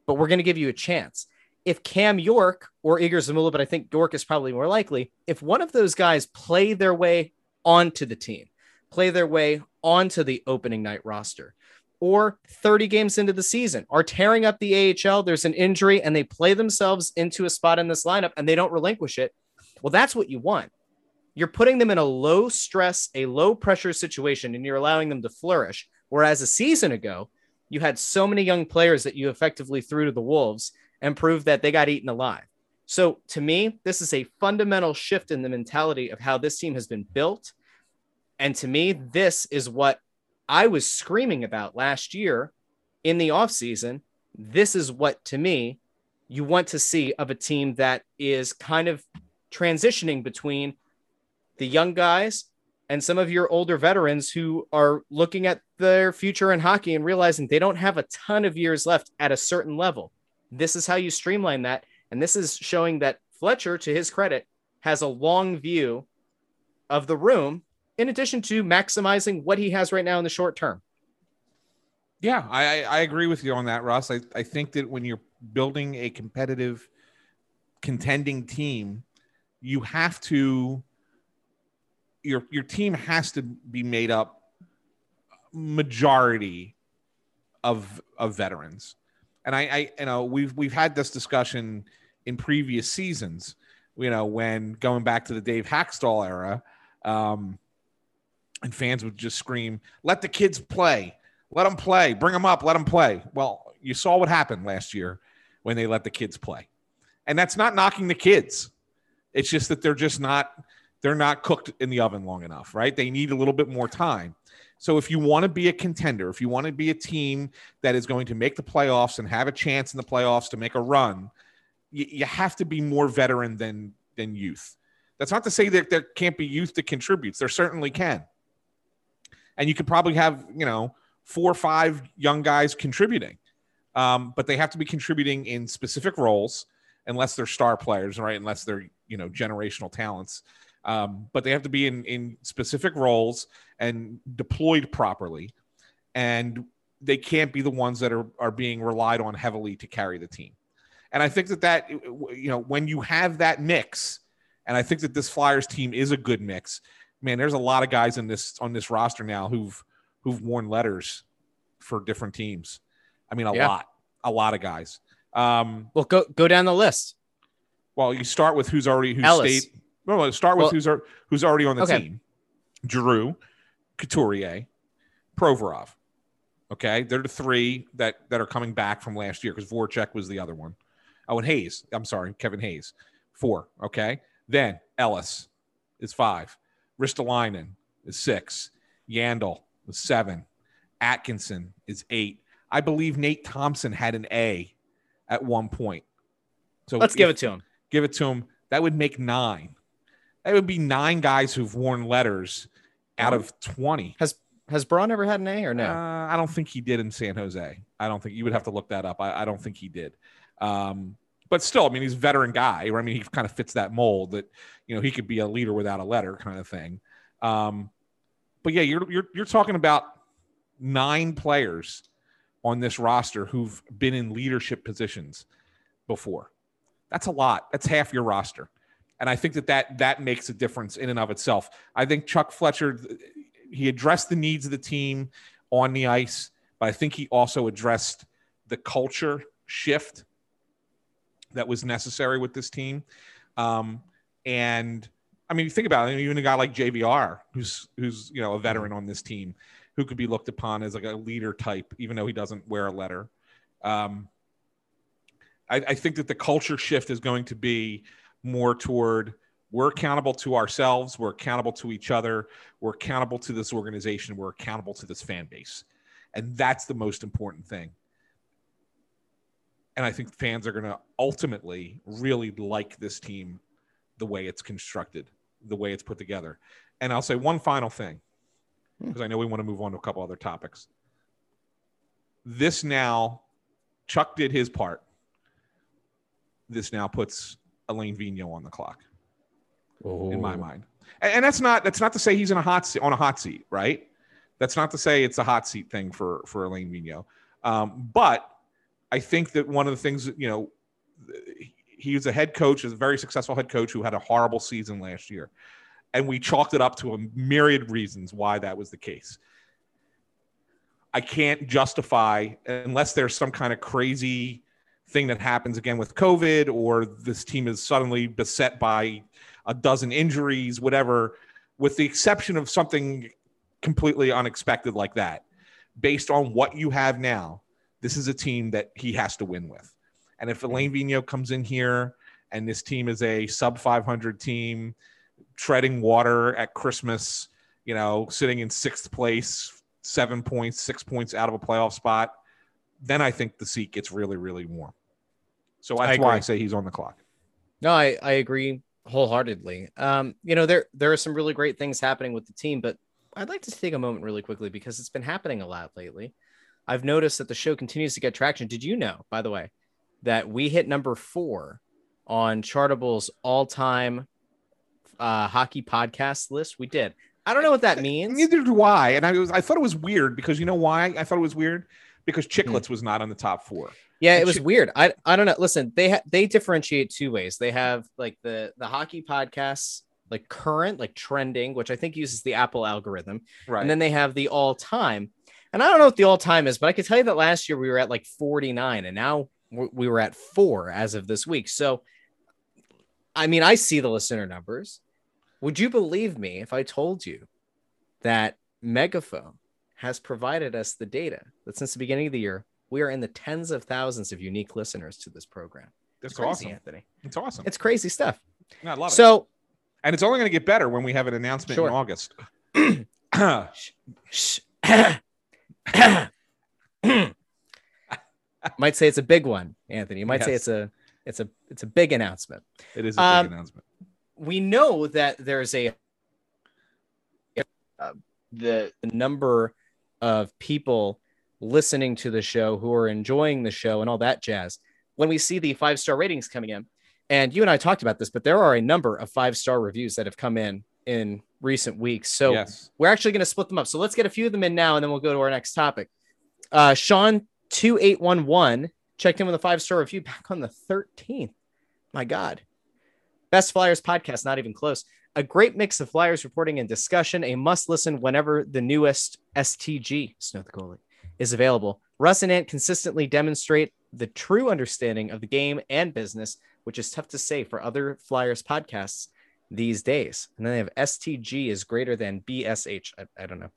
but we're going to give you a chance. If Cam York or Igor Zamula, but I think York is probably more likely, if one of those guys play their way onto the team, play their way onto the opening night roster or 30 games into the season are tearing up the AHL. There's an injury and they play themselves into a spot in this lineup and they don't relinquish it. Well, that's what you want. You're putting them in a low stress, a low pressure situation, and you're allowing them to flourish. Whereas a season ago, you had so many young players that you effectively threw to the Wolves and proved that they got eaten alive. So to me, this is a fundamental shift in the mentality of how this team has been built and to me, this is what I was screaming about last year in the offseason. This is what, to me, you want to see of a team that is kind of transitioning between the young guys and some of your older veterans who are looking at their future in hockey and realizing they don't have a ton of years left at a certain level. This is how you streamline that And this is showing that Fletcher, to his credit, has a long view of the room in addition to maximizing what he has right now in the short term. Yeah, I, I agree with you on that, Ross. I, I think that when you're building a competitive, contending team, you have to your your team has to be made up majority of of veterans. And I, I you know we've we've had this discussion in previous seasons. You know when going back to the Dave Hakstol era, um, and fans would just scream, "Let the kids play! Let them play! Bring them up! Let them play!" Well, you saw what happened last year when they let the kids play, and that's not knocking the kids. It's just that they're just not they're not cooked in the oven long enough, right? They need a little bit more time. So if you want to be a contender, if you want to be a team that is going to make the playoffs and have a chance in the playoffs to make a run, you, you have to be more veteran than than youth. That's not to say that there can't be youth that contributes. There certainly can. And you could probably have, you know, four or five young guys contributing. Um, but they have to be contributing in specific roles unless they're star players, right? Unless they're, you know, generational talents. Um, but they have to be in, in specific roles and deployed properly. And they can't be the ones that are, are being relied on heavily to carry the team. And I think that that, you know, when you have that mix, and I think that this Flyers team is a good mix, man, there's a lot of guys in this, on this roster now who've, who've worn letters for different teams. I mean, a Yeah. lot, a lot of guys. Um, Well, go go down the list. well, you start with who's already who's Ellis. state. No, no, start with Well- who's who's already on the Okay. team. Giroux, Couturier, Provorov. Okay, they're the three that that are coming back from last year because Voracek was the other one. Oh, and Hayes. I'm sorry, Kevin Hayes. Four. Okay, then Ellis is five. Ristolainen is six. Yandle is seven. Atkinson is eight. I believe Nate Thompson had an A at one point. So Let's give it to him. give it to him. That would make nine. That would be nine guys who've worn letters out of 20. Has has Braun ever had an A or no? Uh, I don't think he did in San Jose. I don't think you would have to look that up. I, I don't think he did. Um, but still, I mean, he's a veteran guy. I mean, he kind of fits that mold that, you know, he could be a leader without a letter kind of thing. Um, but yeah, you're, you're, you're talking about nine players on this roster who've been in leadership positions before. That's a lot. That's half your roster. And I think that that, that makes a difference in and of itself. I think Chuck Fletcher, he addressed the needs of the team on the ice, but I think he also addressed the culture shift that was necessary with this team. Um, and I mean, think about it. Even a guy like JVR, who's who's you know a veteran on this team, who could be looked upon as like a leader type, even though he doesn't wear a letter. Um, I, I think that the culture shift is going to be more toward we're accountable to ourselves, we're accountable to each other, we're accountable to this organization, we're accountable to this fan base, and that's the most important thing. And I think fans are going to ultimately really like this team the way it's constructed, the way it's put together. And I'll say one final thing, hmm. because I know we want to move on to a couple other topics. This now, Chuck did his part. This now puts Alain Vigneault on the clock, in my mind. And, and that's not that's not to say he's in a hot seat on a hot seat, right? That's not to say it's a hot seat thing for for Alain Vigneault. Um, but I think that one of the things that, you know, he was a head coach, is a very successful head coach who had a horrible season last year. And we chalked it up to a myriad reasons why that was the case. I can't justify unless there's some kind of crazy thing that happens again with COVID or this team is suddenly beset by a dozen injuries, whatever, with the exception of something completely unexpected like that. Based on what you have now, this is a team that he has to win with. And if Alain Vigneault comes in here and this team is a sub 500 team, treading water at Christmas, you know, sitting in sixth place, seven points, six points out of a playoff spot, then I think the seat gets really, really warm. So I that's why I say he's on the clock. No, I, I agree wholeheartedly. Um, you know, there there are some really great things happening with the team, but I'd like to take a moment really quickly because it's been happening a lot lately. I've noticed that the show continues to get traction. Did you know, by the way, that we hit number four on Chartable's all-time uh, hockey podcast list. We did. I don't know what that means. Neither do I. And I was I thought it was weird because you know why I thought it was weird because Hmm. Chicklets was not on the top four. Yeah, And it was weird. I I don't know. Listen, they ha- they differentiate two ways. They have like the the hockey podcasts, like current, like trending, which I think uses the Apple algorithm, Right. and then they have the all time. And I don't know what the all time is, but I can tell you that last year we were at like 49, and now we were at four as of this week. So, I mean, I see the listener numbers. Would you believe me if I told you that Megaphone has provided us the data that since the beginning of the year, we are in the tens of thousands of unique listeners to this program. That's It's crazy, awesome. Anthony. It's awesome. It's crazy stuff. I love it. So, And it's only going to get better when we have an announcement Sure. in August. Shh. might say it's a big one, Anthony. You might say it's a it's a it's a big announcement. it is a Um, big announcement. We know that there's a uh, the, the number of people listening to the show who are enjoying the show and all that jazz. When we see the five star ratings coming in, and you and I talked about this, but there are a number of five star reviews that have come in in recent weeks. So yes. we're actually going to split them up. So let's get a few of them in now, and then we'll go to our next topic. Uh, Sean two eight one one checked in with a five star review back on the thirteenth. My God, best Flyers podcast, not even close. A great mix of Flyers reporting and discussion. A must listen whenever the newest STG Snow the goalie is available. Russ and Ant consistently demonstrate the true understanding of the game and business, which is tough to say for other Flyers podcasts these days. And then they have STG is greater than BSH. I, I don't know.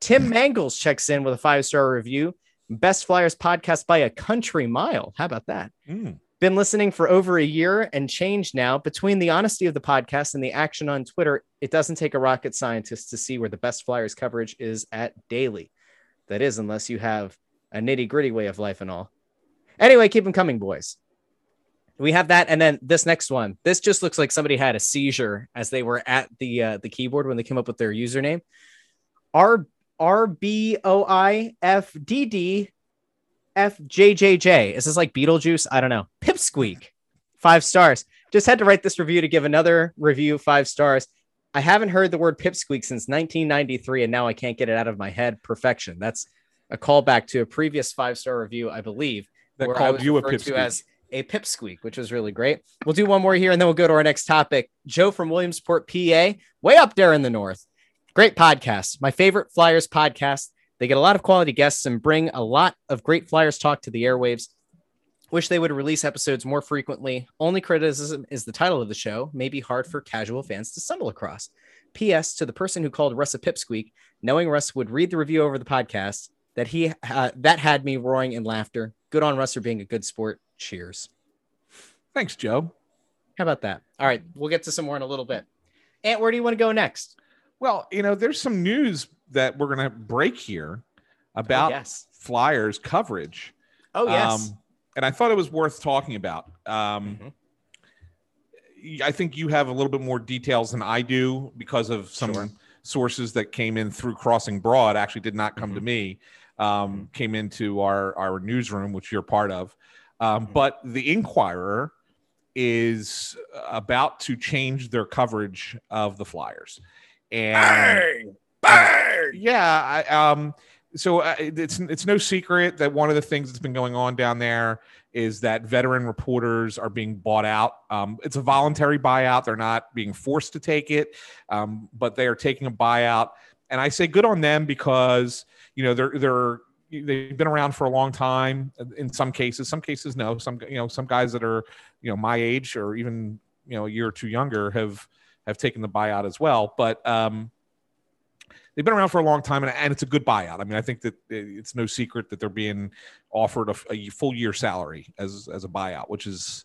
Tim Mangles checks in with a five star review. Best Flyers podcast by a country mile. How about that? Mm. Been listening for over a year and change now. Between the honesty of the podcast and the action on Twitter, it doesn't take a rocket scientist to see where the best Flyers coverage is at daily. That is, unless you have a nitty gritty way of life and all. Anyway, keep them coming, boys. We have that, and then this next one. This just looks like somebody had a seizure as they were at the uh, the keyboard when they came up with their username. R R B O I F D D F J J J. Is this like Beetlejuice? I don't know. Pipsqueak, five stars. Just had to write this review to give another review five stars. I haven't heard the word pipsqueak since 1993, and now I can't get it out of my head. Perfection. That's a callback to a previous five star review, I believe, That where I called you a pipsqueak. as a pipsqueak, which was really great. We'll do one more here, and then we'll go to our next topic. Joe from Williamsport, PA, way up there in the north. Great podcast. My favorite Flyers podcast. They get a lot of quality guests and bring a lot of great Flyers talk to the airwaves. Wish they would release episodes more frequently. Only criticism is the title of the show may be hard for casual fans to stumble across. P.S. to the person who called Russ a pipsqueak, knowing Russ would read the review over the podcast, that he uh, that had me roaring in laughter. Good on Russ for being a good sport. Cheers. Thanks, Joe. How about that? All right, we'll get to some more in a little bit. Ant, where do you want to go next? Well, you know, there's some news that we're going to break here about oh, yes. Flyers coverage. Oh yes. Um, and I thought it was worth talking about. Um, Mhm. I think you have a little bit more details than I do because of some Sure. sources that came in through Crossing Broad. Actually, did not come to Mhm. me. Um, Came into our our newsroom, which you're part of. Um, Mhm. But the Inquirer is about to change their coverage of the Flyers, and yeah, I, um, so uh, it's it's no secret that one of the things that's been going on down there is that veteran reporters are being bought out. Um, it's a voluntary buyout; they're not being forced to take it, um, but they are taking a buyout. And I say good on them because you know they're they're they've been around for a long time. In some cases, some cases no. Some you know some guys that are you know my age or even you know a year or two younger have have taken the buyout as well. But um, they've been around for a long time and, and it's a good buyout. I mean, I think that it's no secret that they're being offered a, a full year salary as as a buyout, which is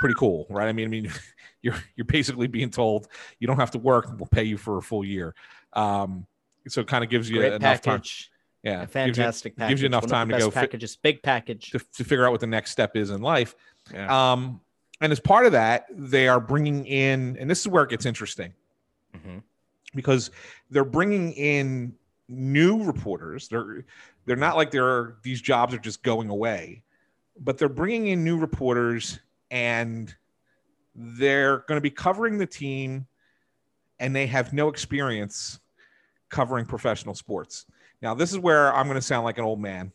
pretty cool, right? I mean, I mean, you're you're basically being told you don't have to work; we'll pay you for a full year. Um, so it kind of gives you Great enough time. package. Yeah, A gives you- fantastic package. gives you enough One time to best go fi- Packages, big package. to, to figure out what the next step is in life. Yeah. Um, and as part of that, they are bringing in, and this is where it gets interesting Mhm. because they're bringing in new reporters. They're they're not like they're these jobs are just going away, but they're bringing in new reporters and they're going to be covering the team and they have no experience covering professional sports. Now, this is where I'm going to sound like an old man,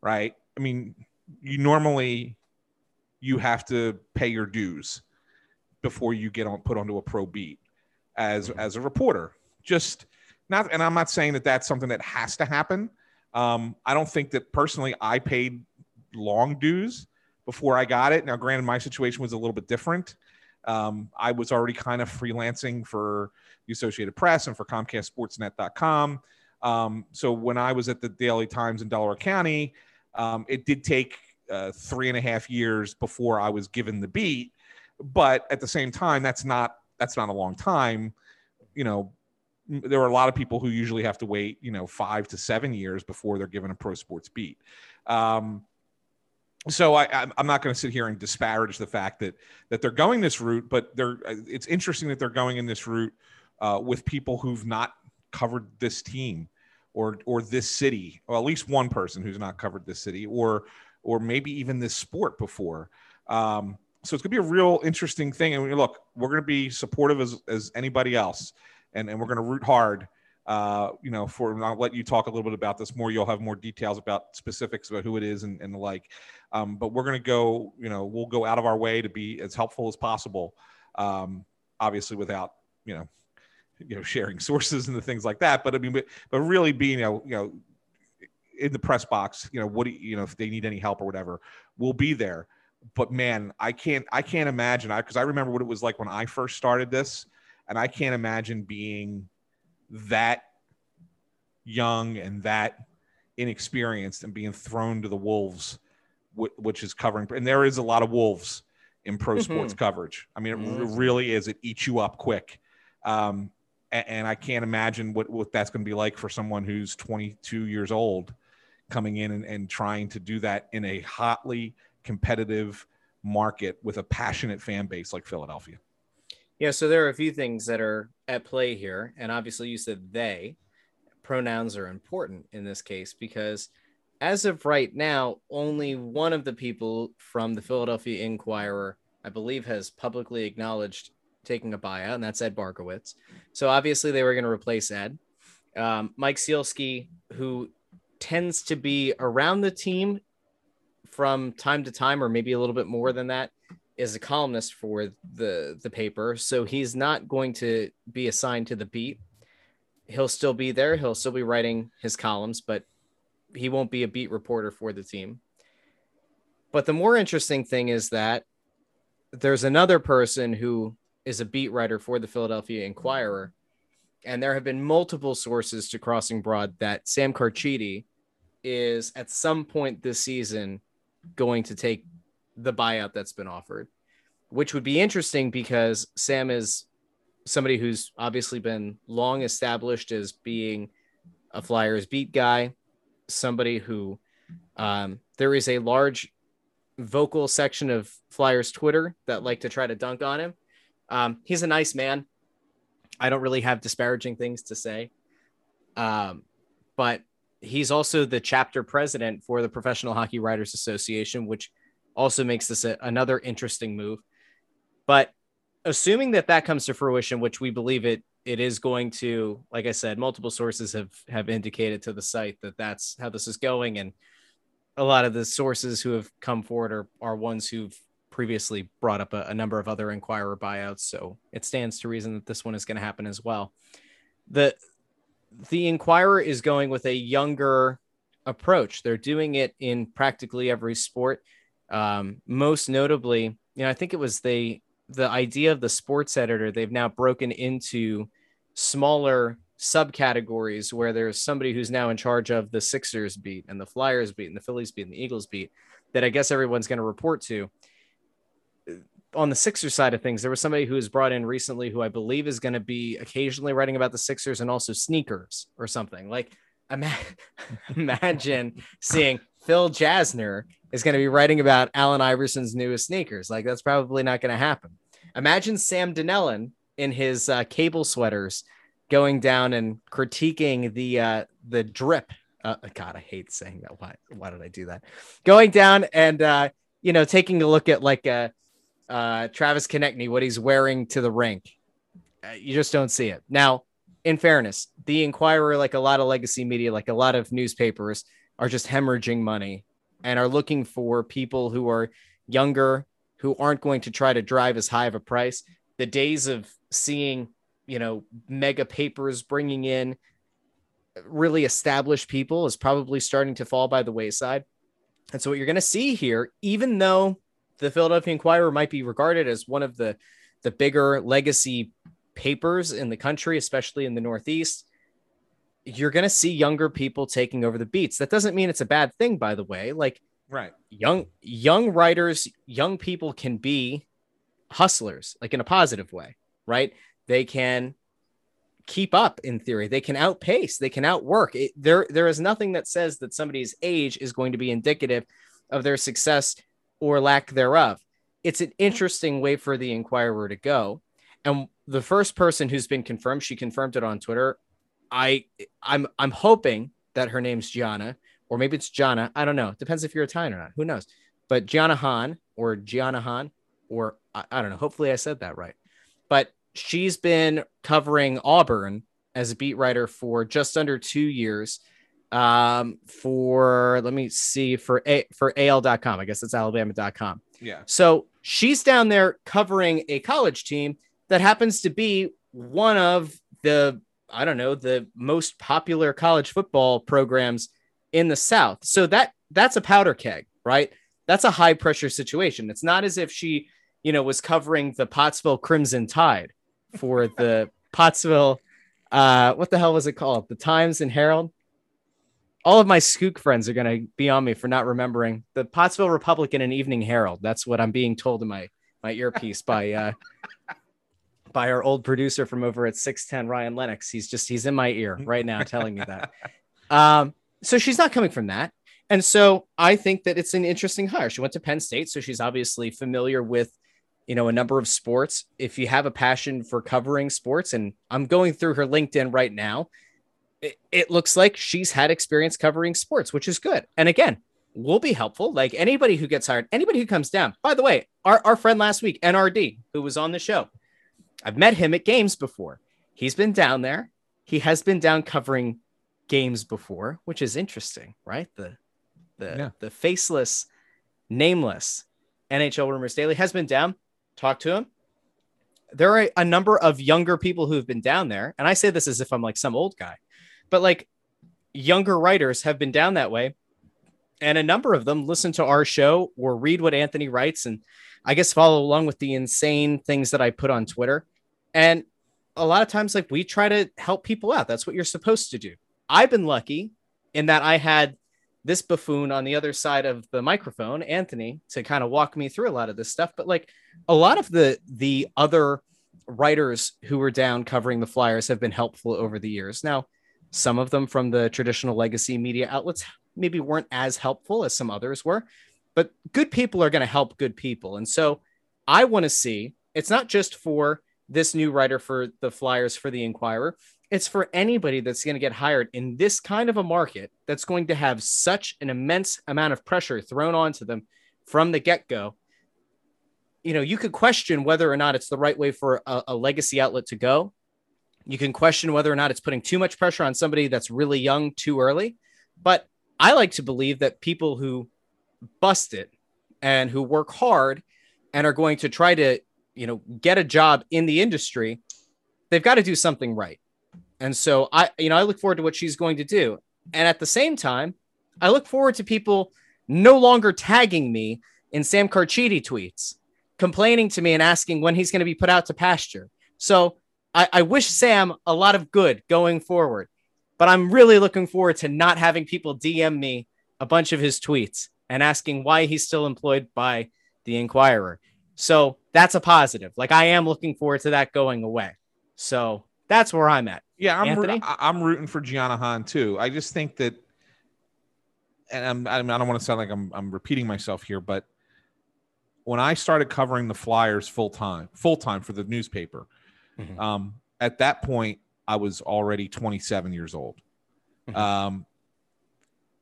right? I mean, you normally you have to pay your dues before you get on put onto a pro beat as mm-hmm. as a reporter. Just not, and I'm not saying that that's something that has to happen. Um, I don't think that personally I paid long dues before I got it. Now, granted, my situation was a little bit different. Um, I was already kind of freelancing for the Associated Press and for ComcastSportsNet.com. Um, so when I was at the Daily Times in Delaware County, um, it did take uh, three and a half years before I was given the beat. But at the same time, that's not that's not a long time. You know, there are a lot of people who usually have to wait, you know, five to seven years before they're given a pro sports beat. Um, so I, I'm not going to sit here and disparage the fact that that they're going this route, but they're it's interesting that they're going in this route uh, with people who've not covered this team or or this city, or at least one person who's not covered this city, or or maybe even this sport before. Um, so it's going to be a real interesting thing. And look, we're going to be supportive as, as anybody else, and, and we're going to root hard uh, you know, for I'll let you talk a little bit about this more. You'll have more details about specifics about who it is and, and the like. Um, but we're going to go, you know, we'll go out of our way to be as helpful as possible. Um, obviously, without you know, you know, sharing sources and the things like that. But I mean, but, but really being, you know, you know, in the press box, you know, what do you, you know, if they need any help or whatever, we'll be there. But man, I can't, I can't imagine. I because I remember what it was like when I first started this, and I can't imagine being that young and that inexperienced and being thrown to the wolves, which is covering. And there is a lot of wolves in pro mm-hmm. sports coverage. I mean, it mm-hmm. really is. It eats you up quick. Um, and, and, I can't imagine what, what that's going to be like for someone who's 22 years old coming in and, and trying to do that in a hotly competitive market with a passionate fan base like Philadelphia. Yeah, so there are a few things that are at play here. And obviously, you said they. Pronouns are important in this case because, as of right now, only one of the people from the Philadelphia Inquirer, I believe, has publicly acknowledged taking a buyout, and that's Ed Barkowitz. So obviously, they were going to replace Ed. Um, Mike Sielski, who tends to be around the team from time to time, or maybe a little bit more than that, is a columnist for the the paper, so he's not going to be assigned to the beat. He'll still be there. He'll still be writing his columns, but he won't be a beat reporter for the team. But the more interesting thing is that there's another person who is a beat writer for the Philadelphia Inquirer, and there have been multiple sources to Crossing Broad that Sam Carchidi is at some point this season going to take the buyout that's been offered, which would be interesting because Sam is somebody who's obviously been long established as being a Flyers beat guy, somebody who um, there is a large vocal section of Flyers Twitter that like to try to dunk on him. Um, he's a nice man. I don't really have disparaging things to say. Um, but he's also the chapter president for the Professional Hockey Writers Association, which also makes this a, another interesting move. But assuming that that comes to fruition, which we believe it it is going to, like I said, multiple sources have have indicated to the site that that's how this is going, and a lot of the sources who have come forward are are ones who've previously brought up a, a number of other Inquirer buyouts. So it stands to reason that this one is going to happen as well. the The Inquirer is going with a younger approach. They're doing it in practically every sport um, most notably, you know, I think it was the the idea of the sports editor. They've now broken into smaller subcategories where there's somebody who's now in charge of the Sixers beat and the Flyers beat and the Phillies beat and the Eagles beat that I guess everyone's going to report to. On the Sixers side of things, there was somebody who was brought in recently who I believe is going to be occasionally writing about the Sixers and also sneakers or something. Like, imagine seeing Phil Jasner is going to be writing about Allen Iverson's newest sneakers. Like that's probably not going to happen. Imagine Sam Donnellon in his uh, cable sweaters going down and critiquing the uh, the drip. Uh, God, I hate saying that. Why? Why did I do that? Going down and uh, you know taking a look at like a uh, Travis Konecny, what he's wearing to the rink. Uh, you just don't see it. Now, in fairness, the Inquirer, like a lot of legacy media, like a lot of newspapers, are just hemorrhaging money and are looking for people who are younger, who aren't going to try to drive as high of a price. The days of seeing, you know, mega papers bringing in really established people is probably starting to fall by the wayside. And so, what you're going to see here, even though the Philadelphia Inquirer might be regarded as one of the the bigger legacy papers in the country, especially in the Northeast, you're going to see younger people taking over the beats. That doesn't mean it's a bad thing, by the way. Like, Right. young young writers, young people can be hustlers, like in a positive way, right? They can keep up in theory. They can outpace. They can outwork. It, there, there is nothing that says that somebody's age is going to be indicative of their success or lack thereof. It's an interesting way for the Inquirer to go. And the first person who's been confirmed, she confirmed it on Twitter. I, I'm, I'm hoping that her name's Gianna, or maybe it's Gianna. I don't know. Depends if you're Italian or not. Who knows? But Gianna Han or Gianna Han, or I, I don't know. Hopefully I said that right. But she's been covering Auburn as a beat writer for just under two years. Um, for let me see for a for al.com. I guess it's alabama.com. Yeah. So she's down there covering a college team that happens to be one of the I don't know the most popular college football programs in the South. So that that's a powder keg, right? That's a high pressure situation. It's not as if she, you know, was covering the Pottsville Crimson Tide for the Pottsville. Uh, what the hell was it called? The Times and Herald. All of my Skook friends are going to be on me for not remembering the Pottsville Republican and Evening Herald. That's what I'm being told in my my earpiece by uh, by our old producer from over at 610 Ryan Lennox. He's just he's in my ear right now telling me that. Um, so she's not coming from that. And so I think that it's an interesting hire. She went to Penn State, so she's obviously familiar with, you know, a number of sports. If you have a passion for covering sports, and I'm going through her LinkedIn right now, it, it looks like she's had experience covering sports, which is good. And again, will be helpful. Like anybody who gets hired, anybody who comes down. By the way, our, our friend last week, NRD, who was on the show, I've met him at games before. He's been down there. He has been down covering games before, which is interesting, right? The the Yeah. the faceless, nameless NHL Rumors Daily has been down. Talk to him. There are a number of younger people who have been down there, and I say this as if I'm like some old guy, but like younger writers have been down that way, and a number of them listen to our show or read what Anthony writes, and I guess follow along with the insane things that I put on Twitter. And a lot of times, like we try to help people out. That's what you're supposed to do. I've been lucky in that I had this buffoon on the other side of the microphone, Anthony, to kind of walk me through a lot of this stuff. But like a lot of the the other writers who were down covering the Flyers have been helpful over the years. Now, some of them from the traditional legacy media outlets maybe weren't as helpful as some others were, but good people are going to help good people. And so I want to see it's not just for this new writer for the Flyers for the Inquirer. It's for anybody that's going to get hired in this kind of a market that's going to have such an immense amount of pressure thrown onto them from the get go. You know, you could question whether or not it's the right way for a, a legacy outlet to go. You can question whether or not it's putting too much pressure on somebody that's really young too early. But I like to believe that people who bust it and who work hard and are going to try to, you know, get a job in the industry, they've got to do something right. And so I, you know, I look forward to what she's going to do. And at the same time, I look forward to people no longer tagging me in Sam Carchidi tweets, complaining to me and asking when he's going to be put out to pasture. So I, I wish Sam a lot of good going forward, but I'm really looking forward to not having people DM me a bunch of his tweets and asking why he's still employed by the Inquirer. So that's a positive. Like I am looking forward to that going away. So that's where I'm at. Yeah, I'm Anthony? I- I'm rooting for Gianna Han too. I just think that, and I'm, I'm I don't want to sound like I'm I'm repeating myself here, but when I started covering the Flyers full time, full time for the newspaper, Mhm. um, at that point I was already 27 years old, Mhm. um,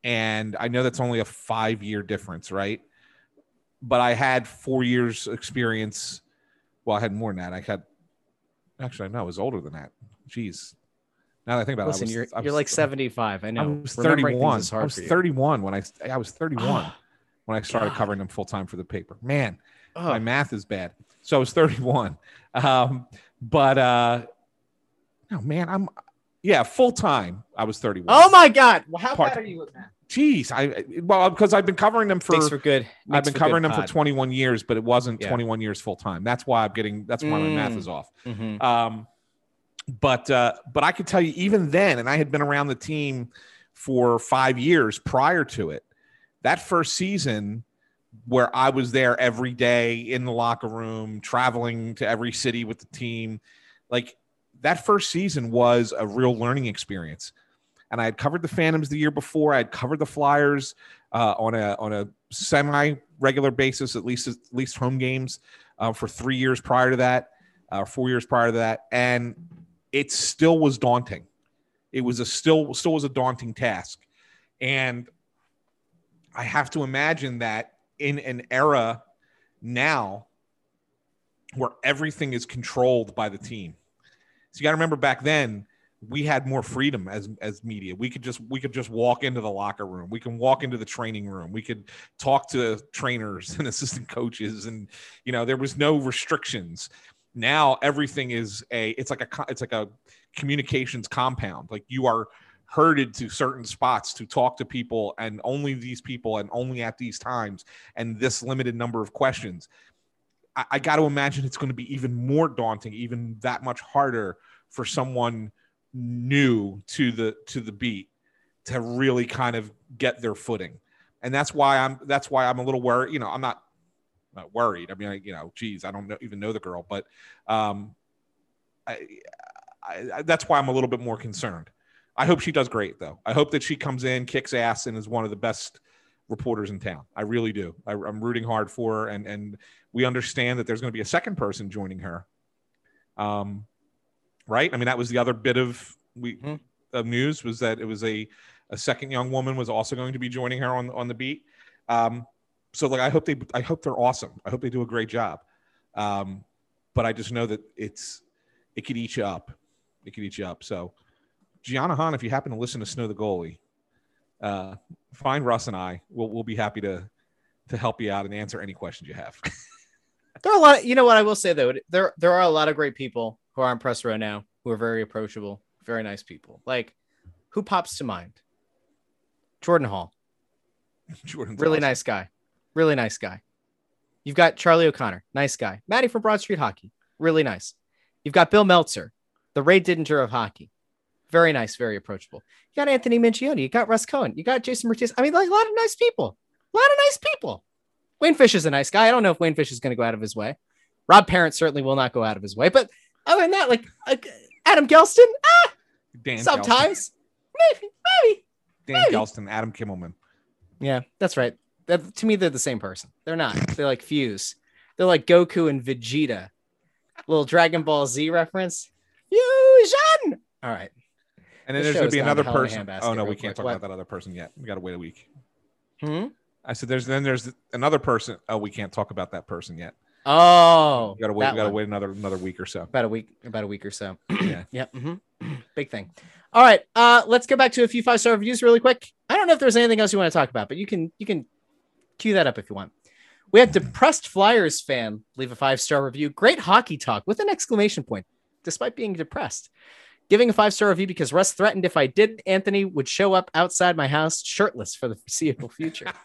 and I know that's only a five year difference, right? But I had four years experience. Well, I had more than that. I had actually no, I was older than that. Jeez. Now that I think about Listen, it, I was, you're I you're like 75. I I know. was 31. I was for you. 31 when I I was 31 when I started God. covering them full time for the paper. Man, my math is bad. So I was 31. Um, but uh no, man, I'm yeah, full time. I was 31. Oh my God! Well, how Part- bad are you with that? Jeez, I well because I've been covering them for for good. I've been covering them for 21 years, but it wasn't Yeah. 21 years full time. That's why I'm getting. That's why my math Mm. is off. Mhm. Um, but uh, but I could tell you even then, and I had been around the team for five years prior to it. That first season, where I was there every day in the locker room, traveling to every city with the team, like that first season was a real learning experience. And I had covered the Phantoms the year before. I had covered the Flyers uh, on a on a semi regular basis, at least at least home games, uh, for three years prior to that, uh, four years prior to that, and it still was daunting. It was a still still was a daunting task, and I have to imagine that in an era now where everything is controlled by the team. So you got to remember back then we had more freedom as as media. We could just we could just walk into the locker room. We can walk into the training room. We could talk to trainers and assistant coaches and you know there was no restrictions. Now everything is a it's like a it's like a communications compound. Like you are herded to certain spots to talk to people and only these people and only at these times and this limited number of questions. I, I got to imagine it's going to be even more daunting, even that much harder for someone new to the to the beat to really kind of get their footing. And that's why I'm that's why I'm a little worried. You know, I'm not, not worried. I mean, I, you know, geez, I don't know, even know the girl, but um, I, I, that's why I'm a little bit more concerned. I hope she does great though. I hope that she comes in, kicks ass, and is one of the best reporters in town. I really do. I, I'm rooting hard for her, and and we understand that there's going to be a second person joining her. Um, right? I mean, that was the other bit of we Mhm. of news was that it was a a second young woman was also going to be joining her on on the beat. Um, so like, I hope they I hope they're awesome. I hope they do a great job. Um, but I just know that it's it could eat you up. It could eat you up. So, Gianna Hahn, if you happen to listen to Snow the goalie, uh, find Russ and I. We'll we'll be happy to to help you out and answer any questions you have. There are a lot. Of, you know what I will say though. There there are a lot of great people who are on press row now who are very approachable, very nice people. Like who pops to mind? Jordan Hall, Jordan's really awesome. nice guy, really nice guy. You've got Charlie O'Connor, nice guy. Maddie from Broad Street Hockey, really nice. You've got Bill Meltzer, the Ray Didinger of hockey, very nice, very approachable. You got Anthony Minchioni, you got Russ Cohen, you got Jason Martinez. I mean, like a lot of nice people, a lot of nice people. Wayne Fish is a nice guy. I don't know if Wayne Fish is going to go out of his way. Rob Parent certainly will not go out of his way. But other than that, like uh, Adam Gelston, ah, Dan Gelston. sometimes, maybe, maybe. Dan maybe. Gelston, Adam Kimelman. Yeah, that's right. That, to me, they're the same person. They're not. They're like fuse. They're like Goku and Vegeta. Little Dragon Ball Z reference. Fusion. All right. And then This there's gonna be another the hell in a person. Oh no, we can't quick. talk What? about that other person yet. We got to wait a week. Hmm? I said there's then there's another person. Oh, we can't talk about that person yet. Oh, We got to wait. We got to one. wait another another week or so. about a week. About a week or so. Yeah. Yep. mhm. Big thing. All right. Uh, let's go back to a few five star reviews really quick. I don't know if there's anything else you want to talk about, but you can you can cue that up if you want. We had depressed Flyers fan leave a five star review. Great hockey talk with an exclamation point, despite being depressed. Giving a five star review because Russ threatened if I did, Anthony would show up outside my house shirtless for the foreseeable future.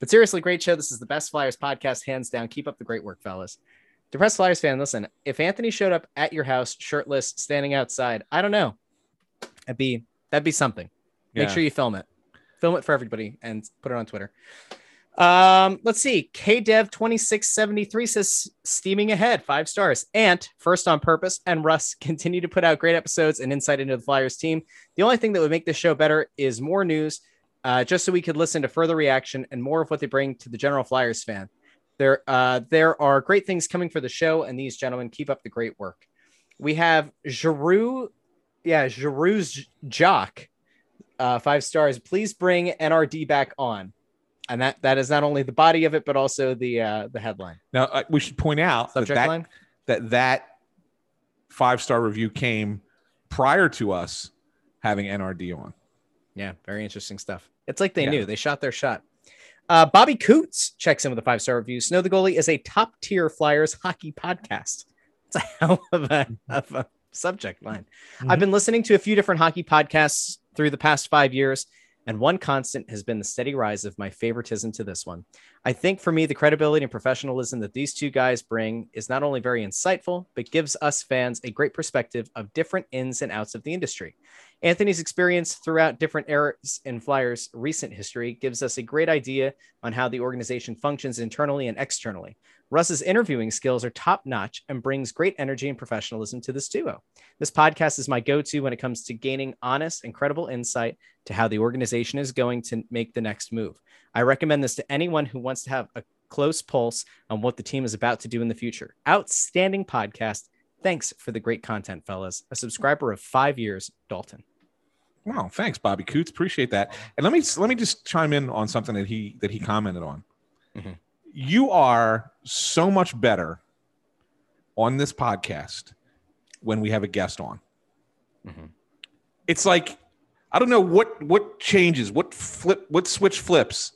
but seriously, great show. This is the best Flyers podcast, hands down. Keep up the great work, fellas. Depressed Flyers fan, listen, if Anthony showed up at your house shirtless, standing outside, I don't know. That'd be that'd be something. Make Yeah. sure you film it. Film it for everybody and put it on Twitter. Um, let's see. KDev2673 says steaming ahead, five stars. Ant, first on purpose, and Russ continue to put out great episodes and insight into the Flyers team. The only thing that would make this show better is more news, uh, just so we could listen to further reaction and more of what they bring to the general Flyers fan. There, uh, there are great things coming for the show, and these gentlemen keep up the great work. We have Giroux, yeah, Giroux's Jock, uh, five stars. Please bring NRD back on. and that that is not only the body of it, but also the uh, the headline Now uh, we should point out that subject that, line. that that five star review came prior to us having NRD on. Yeah, very interesting stuff. It's like they Yeah. knew they shot their shot. Uh, Bobby Coots checks in with a five star review. Snow the Goalie is a top tier Flyers hockey podcast. It's a hell of a, of a subject line. I've been listening to a few different hockey podcasts through the past five years, and one constant has been the steady rise of my favoritism to this one. I think for me, the credibility and professionalism that these two guys bring is not only very insightful, but gives us fans a great perspective of different ins and outs of the industry. Anthony's experience throughout different eras in Flyers' recent history gives us a great idea on how the organization functions internally and externally. Russ's interviewing skills are top notch and brings great energy and professionalism to this duo. This podcast is my go to when it comes to gaining honest and credible insight to how the organization is going to make the next move. I recommend this to anyone who wants to have a close pulse on what the team is about to do in the future. Outstanding podcast. Thanks for the great content, fellas. A subscriber of five years, Dalton. Wow, thanks, Bobby Coots. Appreciate that. And let me let me just chime in on something that he that he commented on. Mhm. You are so much better on this podcast when we have a guest on. Mhm. It's like I don't know what what changes, what flip, what switch flips,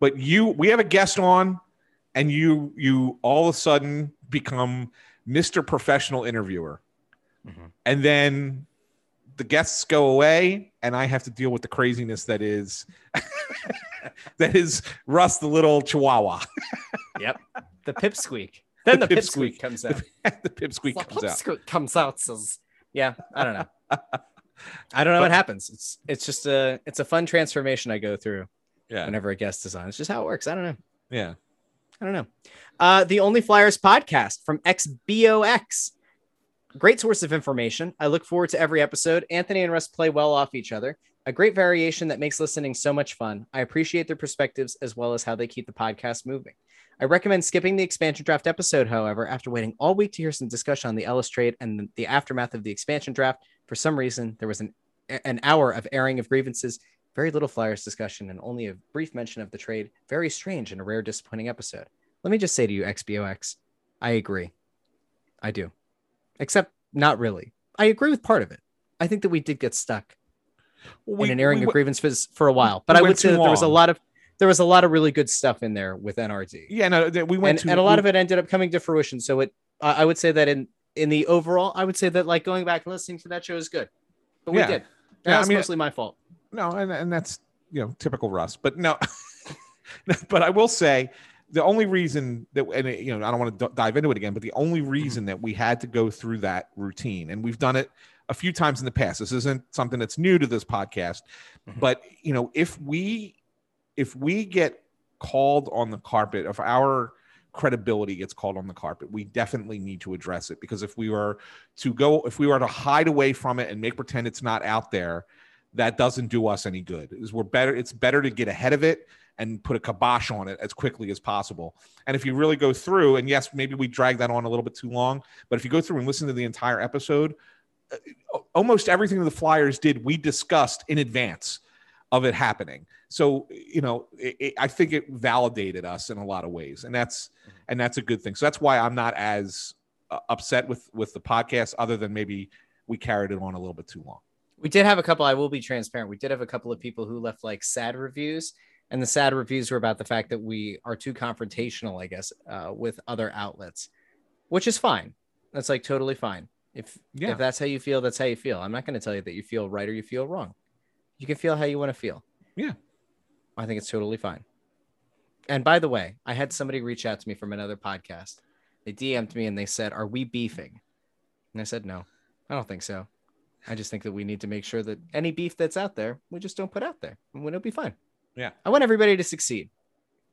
but you we have a guest on, and you you all of a sudden become Mr. Professional Interviewer, Mhm. and then the guests go away and I have to deal with the craziness that is that is Russ the little chihuahua. Yep. The pipsqueak. Then the, The pipsqueak pipsqueak. comes out. the pipsqueak comes out. Comes out. Says, yeah, I don't know. I don't know what happens. It's it's just a it's a fun transformation I go through Yeah. whenever a guest is on. It's just how it works. I don't know. Yeah. I don't know. Uh, the Only Flyers podcast from XBOX. Great source of information. I look forward to every episode. Anthony and Russ play well off each other. A great variation that makes listening so much fun. I appreciate their perspectives as well as how they keep the podcast moving. I recommend skipping the expansion draft episode, however, after waiting all week to hear some discussion on the Ellis trade and the aftermath of the expansion draft. For some reason, there was an an hour of airing of grievances, very little Flyers discussion, and only a brief mention of the trade. Very strange and a rare disappointing episode. Let me just say to you, XBOX, I agree. I do. Except not really. I agree with part of it. I think that we did get stuck We- in an airing we of went- grievances for a while, but we I would say that there was a lot of there was a lot of really good stuff in there with NRD, Yeah, no, we went and, to and a lot we- of it ended up coming to fruition. So it, I I would say that in in the overall, I would say that like going back and listening to that show is good, but we Yeah. did. Yeah, That's I mean- mostly my fault. No, and, and that's you know typical Russ. But no, but I will say the only reason that and you know I don't want to d- dive into it again, but the only reason that we had to go through that routine, and we've done it a few times in the past. This isn't something that's new to this podcast, Mhm. but you know if we if we get called on the carpet, if our credibility gets called on the carpet, we definitely need to address it because if we were to go, if we were to hide away from it and make pretend it's not out there, that doesn't do us any good. Is we're better. It's better to get ahead of it and put a kibosh on it as quickly as possible. And if you really go through, and yes, maybe we drag that on a little bit too long, but if you go through and listen to the entire episode, uh, almost everything the Flyers did, we discussed in advance of it happening. So you know, it, it, I think it validated us in a lot of ways, and that's and that's a good thing. So that's why I'm not as uh, upset with with the podcast, other than maybe we carried it on a little bit too long. We did have a couple. I will be transparent. We did have a couple of people who left like sad reviews, and the sad reviews were about the fact that we are too confrontational, I guess, uh, with other outlets, which is fine. That's like totally fine. If Yeah. if that's how you feel, that's how you feel. I'm not going to tell you that you feel right or you feel wrong. You can feel how you want to feel. Yeah. I think it's totally fine. And by the way, I had somebody reach out to me from another podcast. They DM'd me and they said, "Are we beefing?" And I said, "No, I don't think so. I just think that we need to make sure that any beef that's out there, we just don't put out there, and it'll be fine." Yeah. I want everybody to succeed.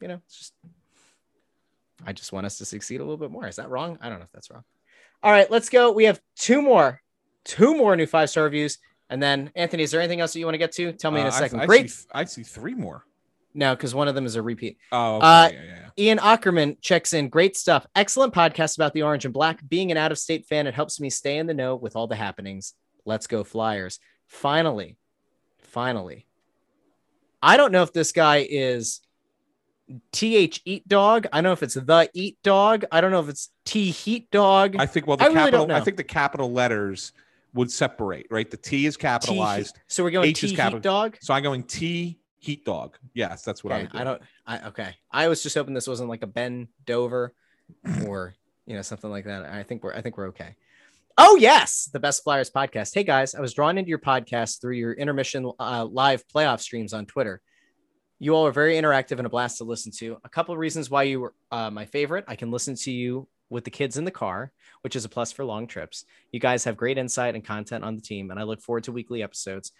You know, it's just I just want us to succeed a little bit more. Is that wrong? I don't know if that's wrong. All right, let's go. We have two more, two more new five star reviews, and then Anthony, is there anything else that you want to get to? Tell me in Uh, a I- second. I, Great. See, I see three more. No, because one of them is a repeat. Oh, okay. Uh, yeah, yeah, yeah. Ian Ackerman checks in. Great stuff. Excellent podcast about the orange and black. Being an out of state fan, it helps me stay in the know with all the happenings. Let's go, Flyers. Finally, finally. I don't know if this guy is th eat dog. I don't know if it's the eat dog. I don't know if it's t heat dog. I think well the I capital don't I think the capital letters would separate, right? The T is capitalized. heat. So we're going H t is heat dog. So I'm going T heat dog. Yes, that's what I Okay, would do. I don't. I okay. I was just hoping this wasn't like a Ben Dover, or you know something like that. I think we're. I think we're okay. Oh yes, the Best Flyers podcast. Hey guys, I was drawn into your podcast through your intermission uh, live playoff streams on Twitter. You all are very interactive and a blast to listen to. A couple of reasons why you were uh, my favorite. I can listen to you with the kids in the car, which is a plus for long trips. You guys have great insight and content on the team, and I look forward to weekly episodes.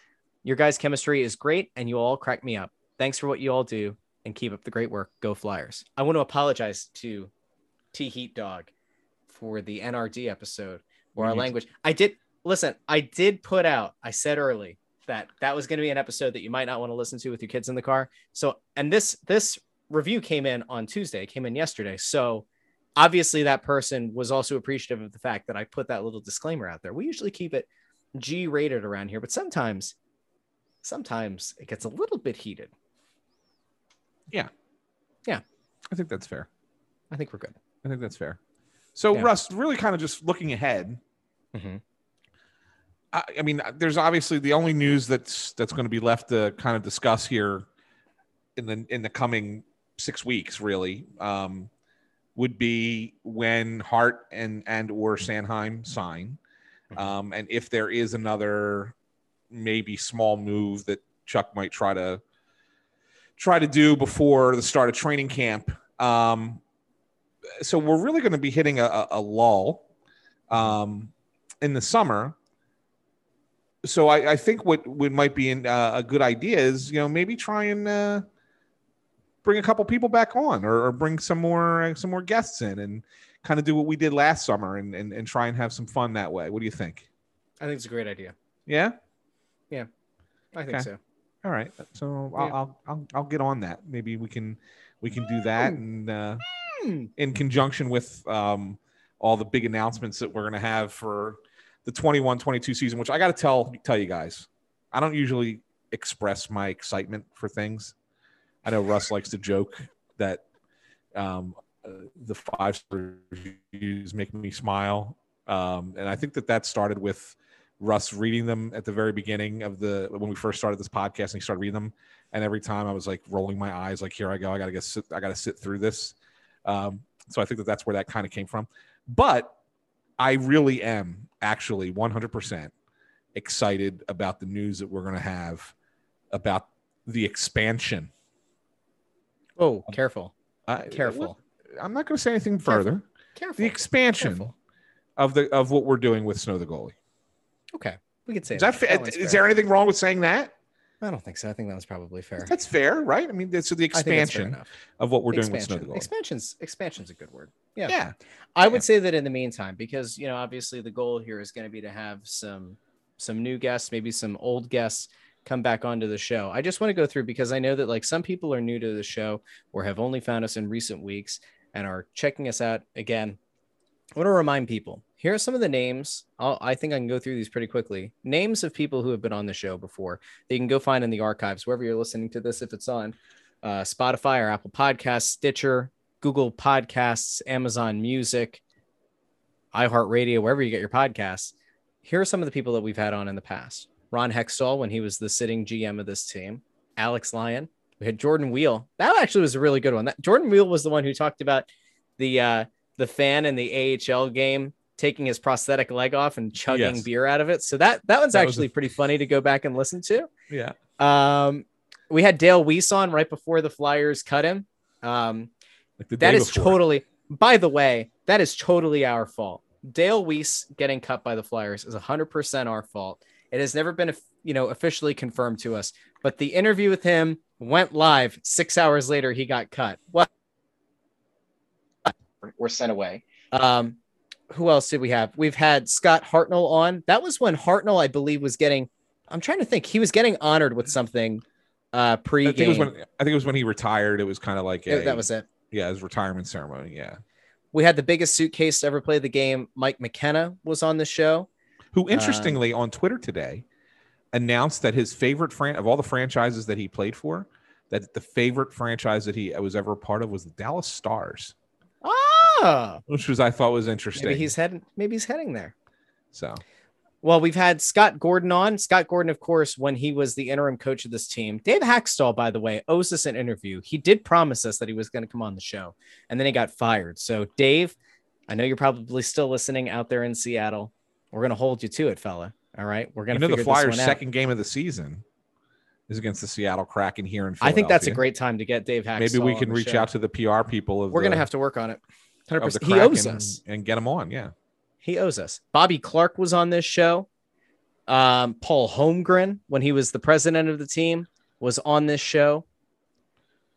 Your guys' chemistry is great, and you all crack me up. Thanks for what you all do, and keep up the great work. Go Flyers! I want to apologize to T Heat Dog for the NRD episode where our language. I did listen. I did put out. I said early that that was going to be an episode that you might not want to listen to with your kids in the car. So, and this this review came in on Tuesday. Came in yesterday. So, obviously, that person was also appreciative of the fact that I put that little disclaimer out there. We usually keep it G rated around here, but sometimes, sometimes it gets a little bit heated. Yeah, yeah. I think that's fair. I think we're good. I think that's fair. So Yeah. Russ, really kind of just looking ahead. Mhm. I, I mean, there's obviously the only news that's that's going to be left to kind of discuss here in the in the coming six weeks, really, um, would be when Hart and and or Sanheim sign, um, and if there is another maybe small move that Chuck might try to try to do before the start of training camp. Um, so we're really going to be hitting a, a, lull um, in the summer. So I, I think what what might be in, uh, a good idea is you know maybe try and uh, bring a couple people back on or, or bring some more some more guests in and kind of do what we did last summer and, and and try and have some fun that way. What do you think? I think it's a great idea. Yeah. Yeah, I think Okay. so. All right. So I'll, I'll I'll I'll get on that. Maybe we can we can do that and uh, Hmm. in conjunction with um, all the big announcements that we're going to have for the 21-22 season. Which I got to tell tell you guys, I don't usually express my excitement for things. I know Russ likes to joke that um, uh, the five reviews make me smile, um, and I think that that started with Russ reading them at the very beginning of the when we first started this podcast and he started reading them. And every time I was like rolling my eyes, like, here I go, I gotta get sit, I gotta sit through this. Um, so I think that that's where that kind of came from. But I really am actually 100% excited about the news that we're going to have about the expansion. Oh, careful, Uh, careful, I'm not going to say anything further. careful. The expansion Careful. of the of what we're doing with Snow the goalie. Okay, we could say Is that, one's fair. there anything wrong with saying that? I don't think so. I think that was probably fair. That's fair, right? I mean, that's so the I think that's fair expansion of what we're doing with Snow the goalie. Expansion's expansion's is a good word. Yeah. Yeah. I would say that in the meantime, because you know, obviously the goal here is going to be to have some some new guests, maybe some old guests come back onto the show. I just want to go through because I know that like some people are new to the show or have only found us in recent weeks and are checking us out again. I want to remind people here are some of the names. I'll, I think I can go through these pretty quickly. Names of people who have been on the show before you can go find in the archives, wherever you're listening to this, if it's on uh, Spotify or Apple Podcasts, Stitcher, Google Podcasts, Amazon Music, iHeartRadio, wherever you get your podcasts. Here are some of the people that we've had on in the past. Ron Hextall, when he was the sitting GM of this team, Alex Lyon. We had Jordan Weal. That actually was a really good one. That Jordan Weal was the one who talked about the uh, the fan in the AHL game taking his prosthetic leg off and chugging Yes. beer out of it. So that that one's That was a- actually pretty funny to go back and listen to. Yeah. Um, we had Dale Weise on right before the Flyers cut him. Um, Like the that day is before. totally, by the way, that is totally our fault. Dale Weise getting cut by the Flyers is 100% our fault. It has never been, you know, officially confirmed to us, but the interview with him went live six hours later. He got cut. What? Well, were sent away. Um, who else did we have? We've had Scott Hartnell on. That was when Hartnell, I believe, was getting. I'm trying to think. He was getting honored with something uh pre I think it was when I think it was when he retired. It was kind of like a, that was it. yeah, his retirement ceremony. Yeah. We had the biggest suitcase to ever play the game. Mike McKenna was on the show. Who interestingly on Twitter today announced that his favorite fran of all the franchises that he played for, that the favorite franchise that he was ever a part of was the Dallas Stars, Ah, which was I thought was interesting. maybe he's heading. Maybe he's heading there. so Well, we've had Scott Gordon on. Scott Gordon, of course, when he was the interim coach of this team. Dave Hakstol, by the way, owes us an interview. He did promise us that he was going to come on the show, and then he got fired. So, Dave, I know you're probably still listening out there in Seattle. We're going to hold you to it, fella. All right, we're going to. you know the Flyers' second game of the season is against the Seattle Kraken here in I think that's a great time to get Dave Hakstol. Maybe we can reach show. out to the PR people of We're going to have to work on it. Hundred of the percent. He owes us. and get them on. Yeah, He owes us. Bobby Clarke was on this show. Um, Paul Holmgren, when he was the president of the team, was on this show.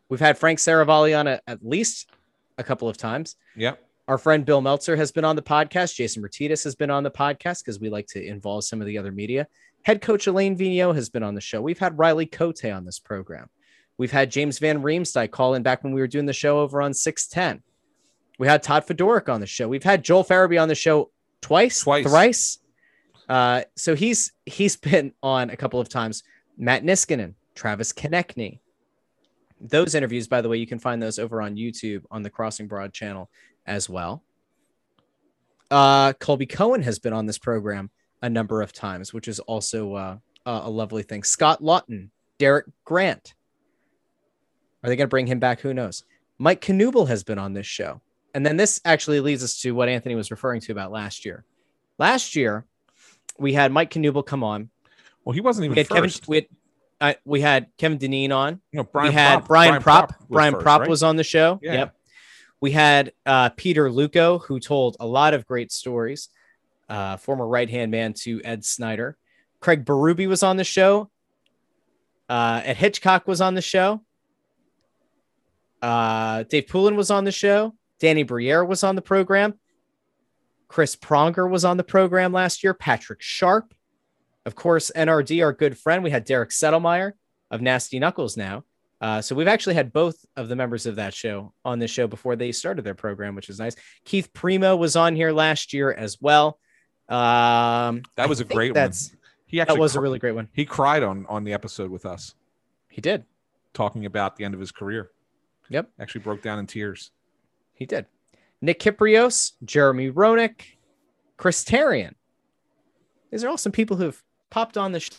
We've had Frank Seravalli on a, at least a couple of times. Yeah. Our friend Bill Meltzer has been on the podcast. Jason Martinez has been on the podcast because we like to involve some of the other media. Head coach Alain Vigneault has been on the show. We've had Riley Cote on this program. We've had James Van Riemsdyk call in back when we were doing the show over on 610. We had Todd Fedoruk on the show. We've had Joel Farabee on the show twice, Twice. thrice. Uh, so he's he's been on a couple of times. Matt Niskanen, Travis Konecny. Those interviews, by the way, you can find those over on YouTube on the Crossing Broad channel as well. Uh, Colby Cohen has been on this program a number of times, which is also uh, a lovely thing. Scott Laughton, Derek Grant. Are they going to bring him back? Who knows? Mike Knuble has been on this show. And then this actually leads us to what Anthony was referring to about last year. Last year, we had Mike Knuble come on. Well, he wasn't even We had Kevin. first. We had, uh, we had Kevin Dineen on you know, Brian we had Propp- Brian, Propp. was Brian first, Propp right? was on the show. Yeah. Yep. We had uh, Peter Luukko, who told a lot of great stories. Uh, former right hand man to Ed Snider. Craig Berube was on the show. Uh, Ed Hitchcock was on the show. Uh, Dave Poulin was on the show. Danny Briere was on the program. Chris Pronger was on the program last year. Patrick Sharp, of course, NRD, our good friend. We had Derek Settlemeyer of Nasty Knuckles now. Uh, so we've actually had both of the members of that show on this show before they started their program, which is nice. Keith Primeau was on here last year as well. Um, That was a a great one. That's He actually that was a really great one. he cried on on the episode with us, He did. talking about the end of his career. Yep. Actually broke down in tears. He did. Nick Kypreos, Jeremy Roenick, Chris Therien. These are all some people who've popped on the. Sh-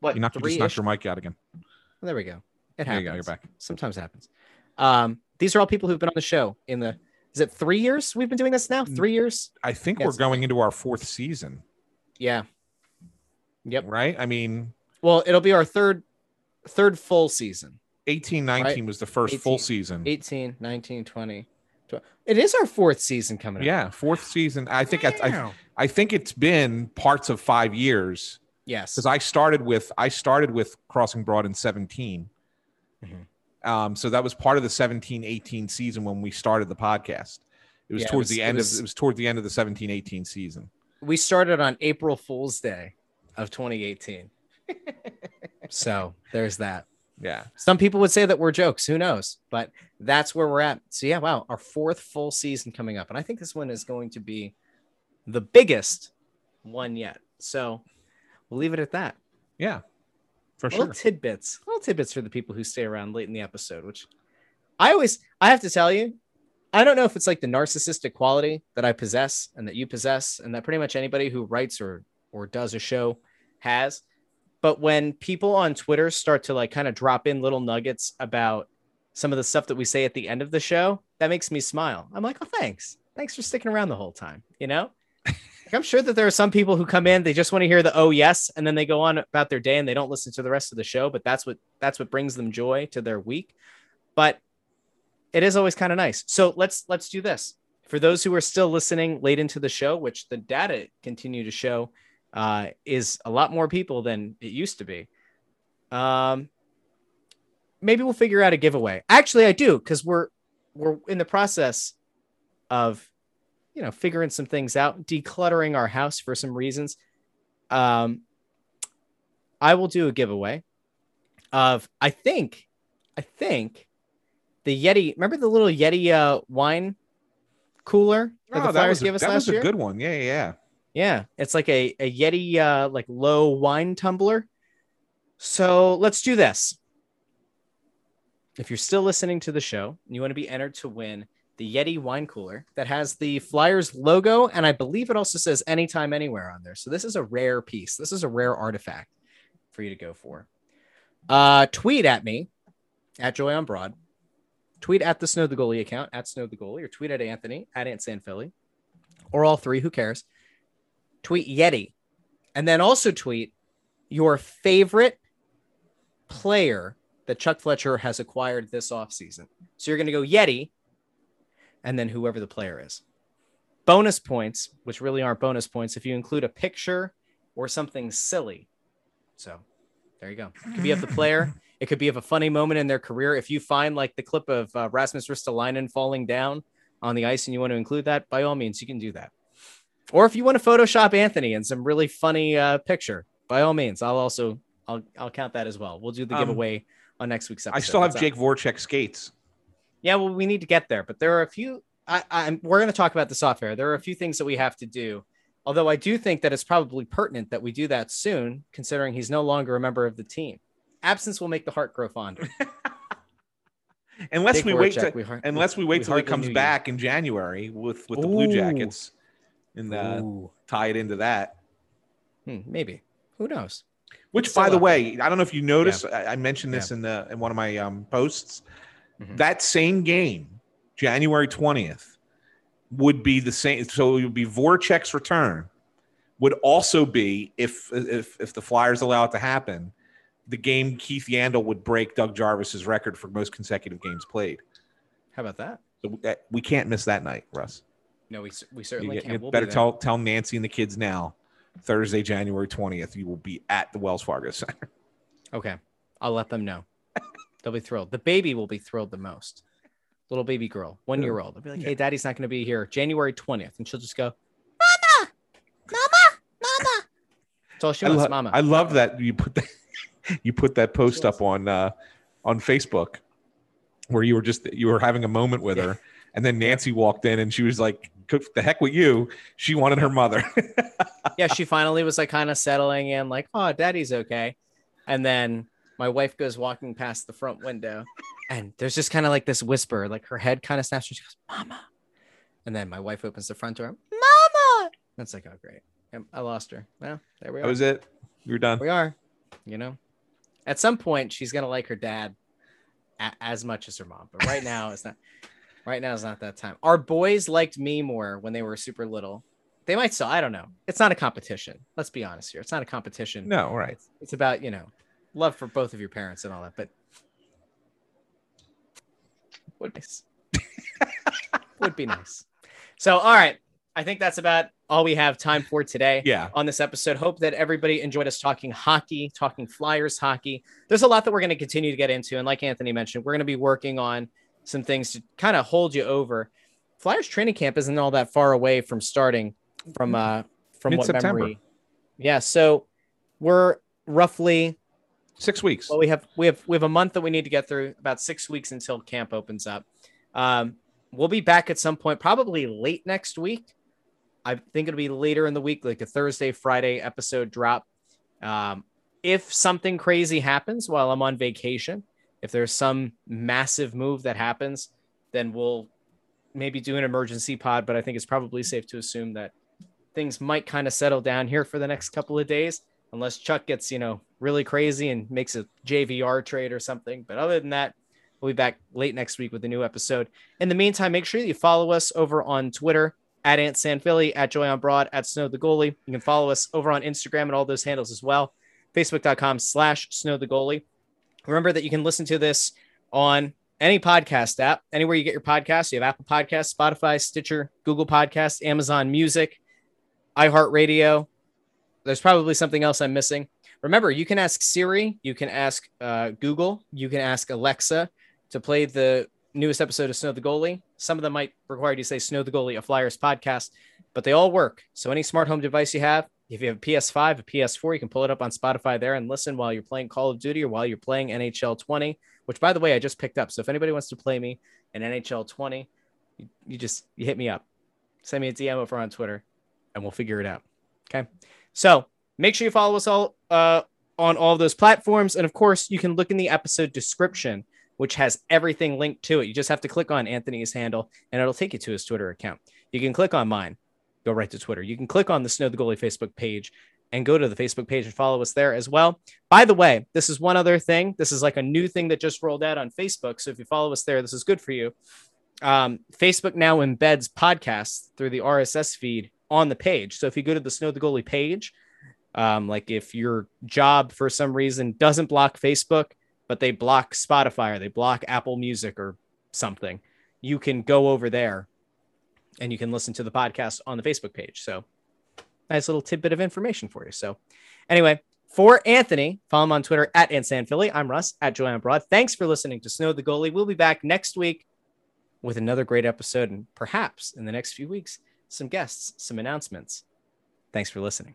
what? You knocked, you just knocked your mic out again. There we go. It There happens. you go. You're back. Sometimes happens. Um, these are all people who've been on the show in the. Is it three years we've been doing this now? Three years? I think Yes. we're going into our fourth season, Yeah. Yep. right? I mean, Well, it'll be our third, third full season. 18 19 was the first 18, full season. 18, 19, 20. 20. It is our fourth season coming up. Yeah, fourth season. I think I, I, I think it's been parts of five years Yes. because I started with I started with Crossing Broad in 17. Mhm. Um, so that was part of the 17 18 season when we started the podcast. It was Yeah, it towards was- the it end was- of it was toward the end of the 17 18 season. we started on April Fool's Day of 2018. so there's that. Yeah. Some people would say that we're jokes. Who knows? But that's where we're at. So yeah, wow, our fourth full season coming up, and I think this one is going to be the biggest one yet. So we'll leave it at that. Yeah. For sure. little sure. tidbits, little tidbits for the people who stay around late in the episode. Which I always, I have to tell you, I don't know if it's like the narcissistic quality that I possess and that you possess, and that pretty much anybody who writes or or does a show has. But when people on Twitter start to like kind of drop in little nuggets about some of the stuff that we say at the end of the show, that makes me smile. I'm like, oh, thanks. Thanks for sticking around the whole time. You know, Like, I'm sure that there are some people who come in, they just want to hear the oh yes, and then they go on about their day and they don't listen to the rest of the show. But that's what that's what brings them joy to their week. But it is always kind of nice. So let's let's do this. For those who are still listening late into the show, which the data continue to show uh, is a lot more people than it used to be. Um, maybe we'll figure out a giveaway. Actually, I do because we're we're in the process of you know figuring some things out, decluttering our house for some reasons. Um, I will do a giveaway of I think I think the Yeti. Remember the little Yeti uh, wine cooler that Oh, the that Flyers was, a, gave us that last was year? a good one. Yeah, yeah, yeah. It's like a, a Yeti uh like low wine tumbler. So let's do this. If you're still listening to the show and you want to be entered to win the Yeti wine cooler that has the Flyers logo, and I believe it also says anytime, anywhere on there. So this is a rare piece. This is a rare artifact for you to go for. Uh, tweet at me at Joy on Broad. Tweet at the Snow the Goalie account at Snow the Goalie, or tweet at Anthony at Ant San Philly, or all three. Who cares? Tweet Yeti, and then also tweet your favorite player that Chuck Fletcher has acquired this offseason. So you're going to go Yeti, and then whoever the player is. Bonus points, which really aren't bonus points, if you include a picture or something silly. So there you go. It could be of the player. It could be of a funny moment in their career. If you find like the clip of uh, Rasmus Ristolainen falling down on the ice and you want to include that, by all means, you can do that. Or if you want to Photoshop Anthony in some really funny uh, picture, by all means, I'll also I'll I'll count that as well. We'll do the Um, giveaway on next week's episode. I still have What's up? Jake Voracek skates. Yeah, well, we need to get there, but there are a few. I, I'm we're going to talk about the software. There are a few things that we have to do. Although I do think that it's probably pertinent that we do that soon, considering he's no longer a member of the team. Absence will make the heart grow fonder. Unless we till, we unless we wait we till he comes back in January with with the Blue Jackets and uh, tie it into that. Hmm, maybe. Who knows? Which, by the way, I don't know if you noticed. I, I mentioned this in the in one of my um, posts. Mhm. That same game, January twentieth, would be the same. So it would be Voracek's return. Would also be if if if the Flyers allow it to happen, the game Keith Yandle would break Doug Jarvis's record for most consecutive games played. How about that? So we, that- we can't miss that night, Russ. No, we, we certainly get- can. you We'll better there. tell tell Nancy and the kids now. Thursday, January twentieth, you will be at the Wells Fargo Center. Okay. I'll let them know. They'll be thrilled. The baby will be thrilled the most. Little baby girl, one year old. They'll be like, hey, daddy's not going to be here January 20th. And she'll just go, Mama, Mama, Mama. That's all she I, wants, lo- Mama. I love that you put that you put that post up on uh, on Facebook where you were just you were having a moment with her, and then Nancy walked in and she was like, "Cook "The heck with you." She wanted her mother. yeah, she finally was like kind of settling in, like, oh, daddy's okay. And then my wife goes walking past the front window, and there's just kind of like this whisper, like her head kind of snaps, and she goes, Mama. And then my wife opens the front door, Mama. That's like, oh, great. I lost her. Well, there we are. that are. was it. You were done. We are, you know. At some point, she's gonna like her dad a- as much as her mom, but right now it's not. Right now is not that time. Our boys liked me more when they were super little. They might still. I don't know. It's not a competition. Let's be honest here. It's not a competition. No, right. It's, it's about you know love for both of your parents and all that. But would be nice. would be nice. So all right, I think that's about all we have time for today Yeah. on this episode. Hope that everybody enjoyed us talking hockey, talking Flyers hockey. There's a lot that we're going to continue to get into. And like Anthony mentioned, we're going to be working on some things to kind of hold you over. Flyers training camp isn't all that far away from starting from uh from what memory. Yeah, so we're roughly Six weeks. well we have we have we have a month that we need to get through about six weeks until camp opens up um we'll be back at some point probably late next week i think it'll be later in the week like a thursday friday episode drop um if something crazy happens while i'm on vacation if there's some massive move that happens then we'll maybe do an emergency pod but i think it's probably safe to assume that things might kind of settle down here for the next couple of days unless Chuck gets, you know, really crazy and makes a JVR trade or something. But other than that, we'll be back late next week with a new episode. In the meantime, make sure that you follow us over on Twitter at Ant San Philly, at Joy on Broad, at Snow the Goalie. You can follow us over on Instagram and all those handles as well. Facebook.com slash Snow the Goalie. Remember that you can listen to this on any podcast app, anywhere you get your podcasts. You have Apple Podcasts, Spotify, Stitcher, Google Podcasts, Amazon Music, iHeartRadio. There's probably something else I'm missing. Remember, you can ask Siri, you can ask uh, Google, you can ask Alexa to play the newest episode of Snow the Goalie. Some of them might require you to say Snow the Goalie, a Flyers podcast, but they all work. So any smart home device you have, if you have a PS5, a PS4, you can pull it up on Spotify there and listen while you're playing Call of Duty or while you're playing NHL 20, which by the way, I just picked up. So if anybody wants to play me in NHL 20, you, you just you hit me up. Send me a DM over on Twitter and we'll figure it out. Okay. So make sure you follow us all uh, on all those platforms. And of course, you can look in the episode description, which has everything linked to it. You just have to click on Anthony's handle and it'll take you to his Twitter account. You can click on mine, go right to Twitter. You can click on the Snow the Goalie Facebook page and go to the Facebook page and follow us there as well. By the way, this is one other thing. This is like a new thing that just rolled out on Facebook. So if you follow us there, this is good for you. Um, Facebook now embeds podcasts through the RSS feed on the page. So if you go to the Snow the Goalie page, um, like if your job for some reason doesn't block Facebook, but they block Spotify or they block Apple Music or something, you can go over there and you can listen to the podcast on the Facebook page. So nice little tidbit of information for you. So anyway, for Anthony, follow him on Twitter at Philly. I'm Russ at Joanna Broad. Thanks for listening to Snow the Goalie. We'll be back next week with another great episode and perhaps in the next few weeks, some guests, some announcements. Thanks for listening.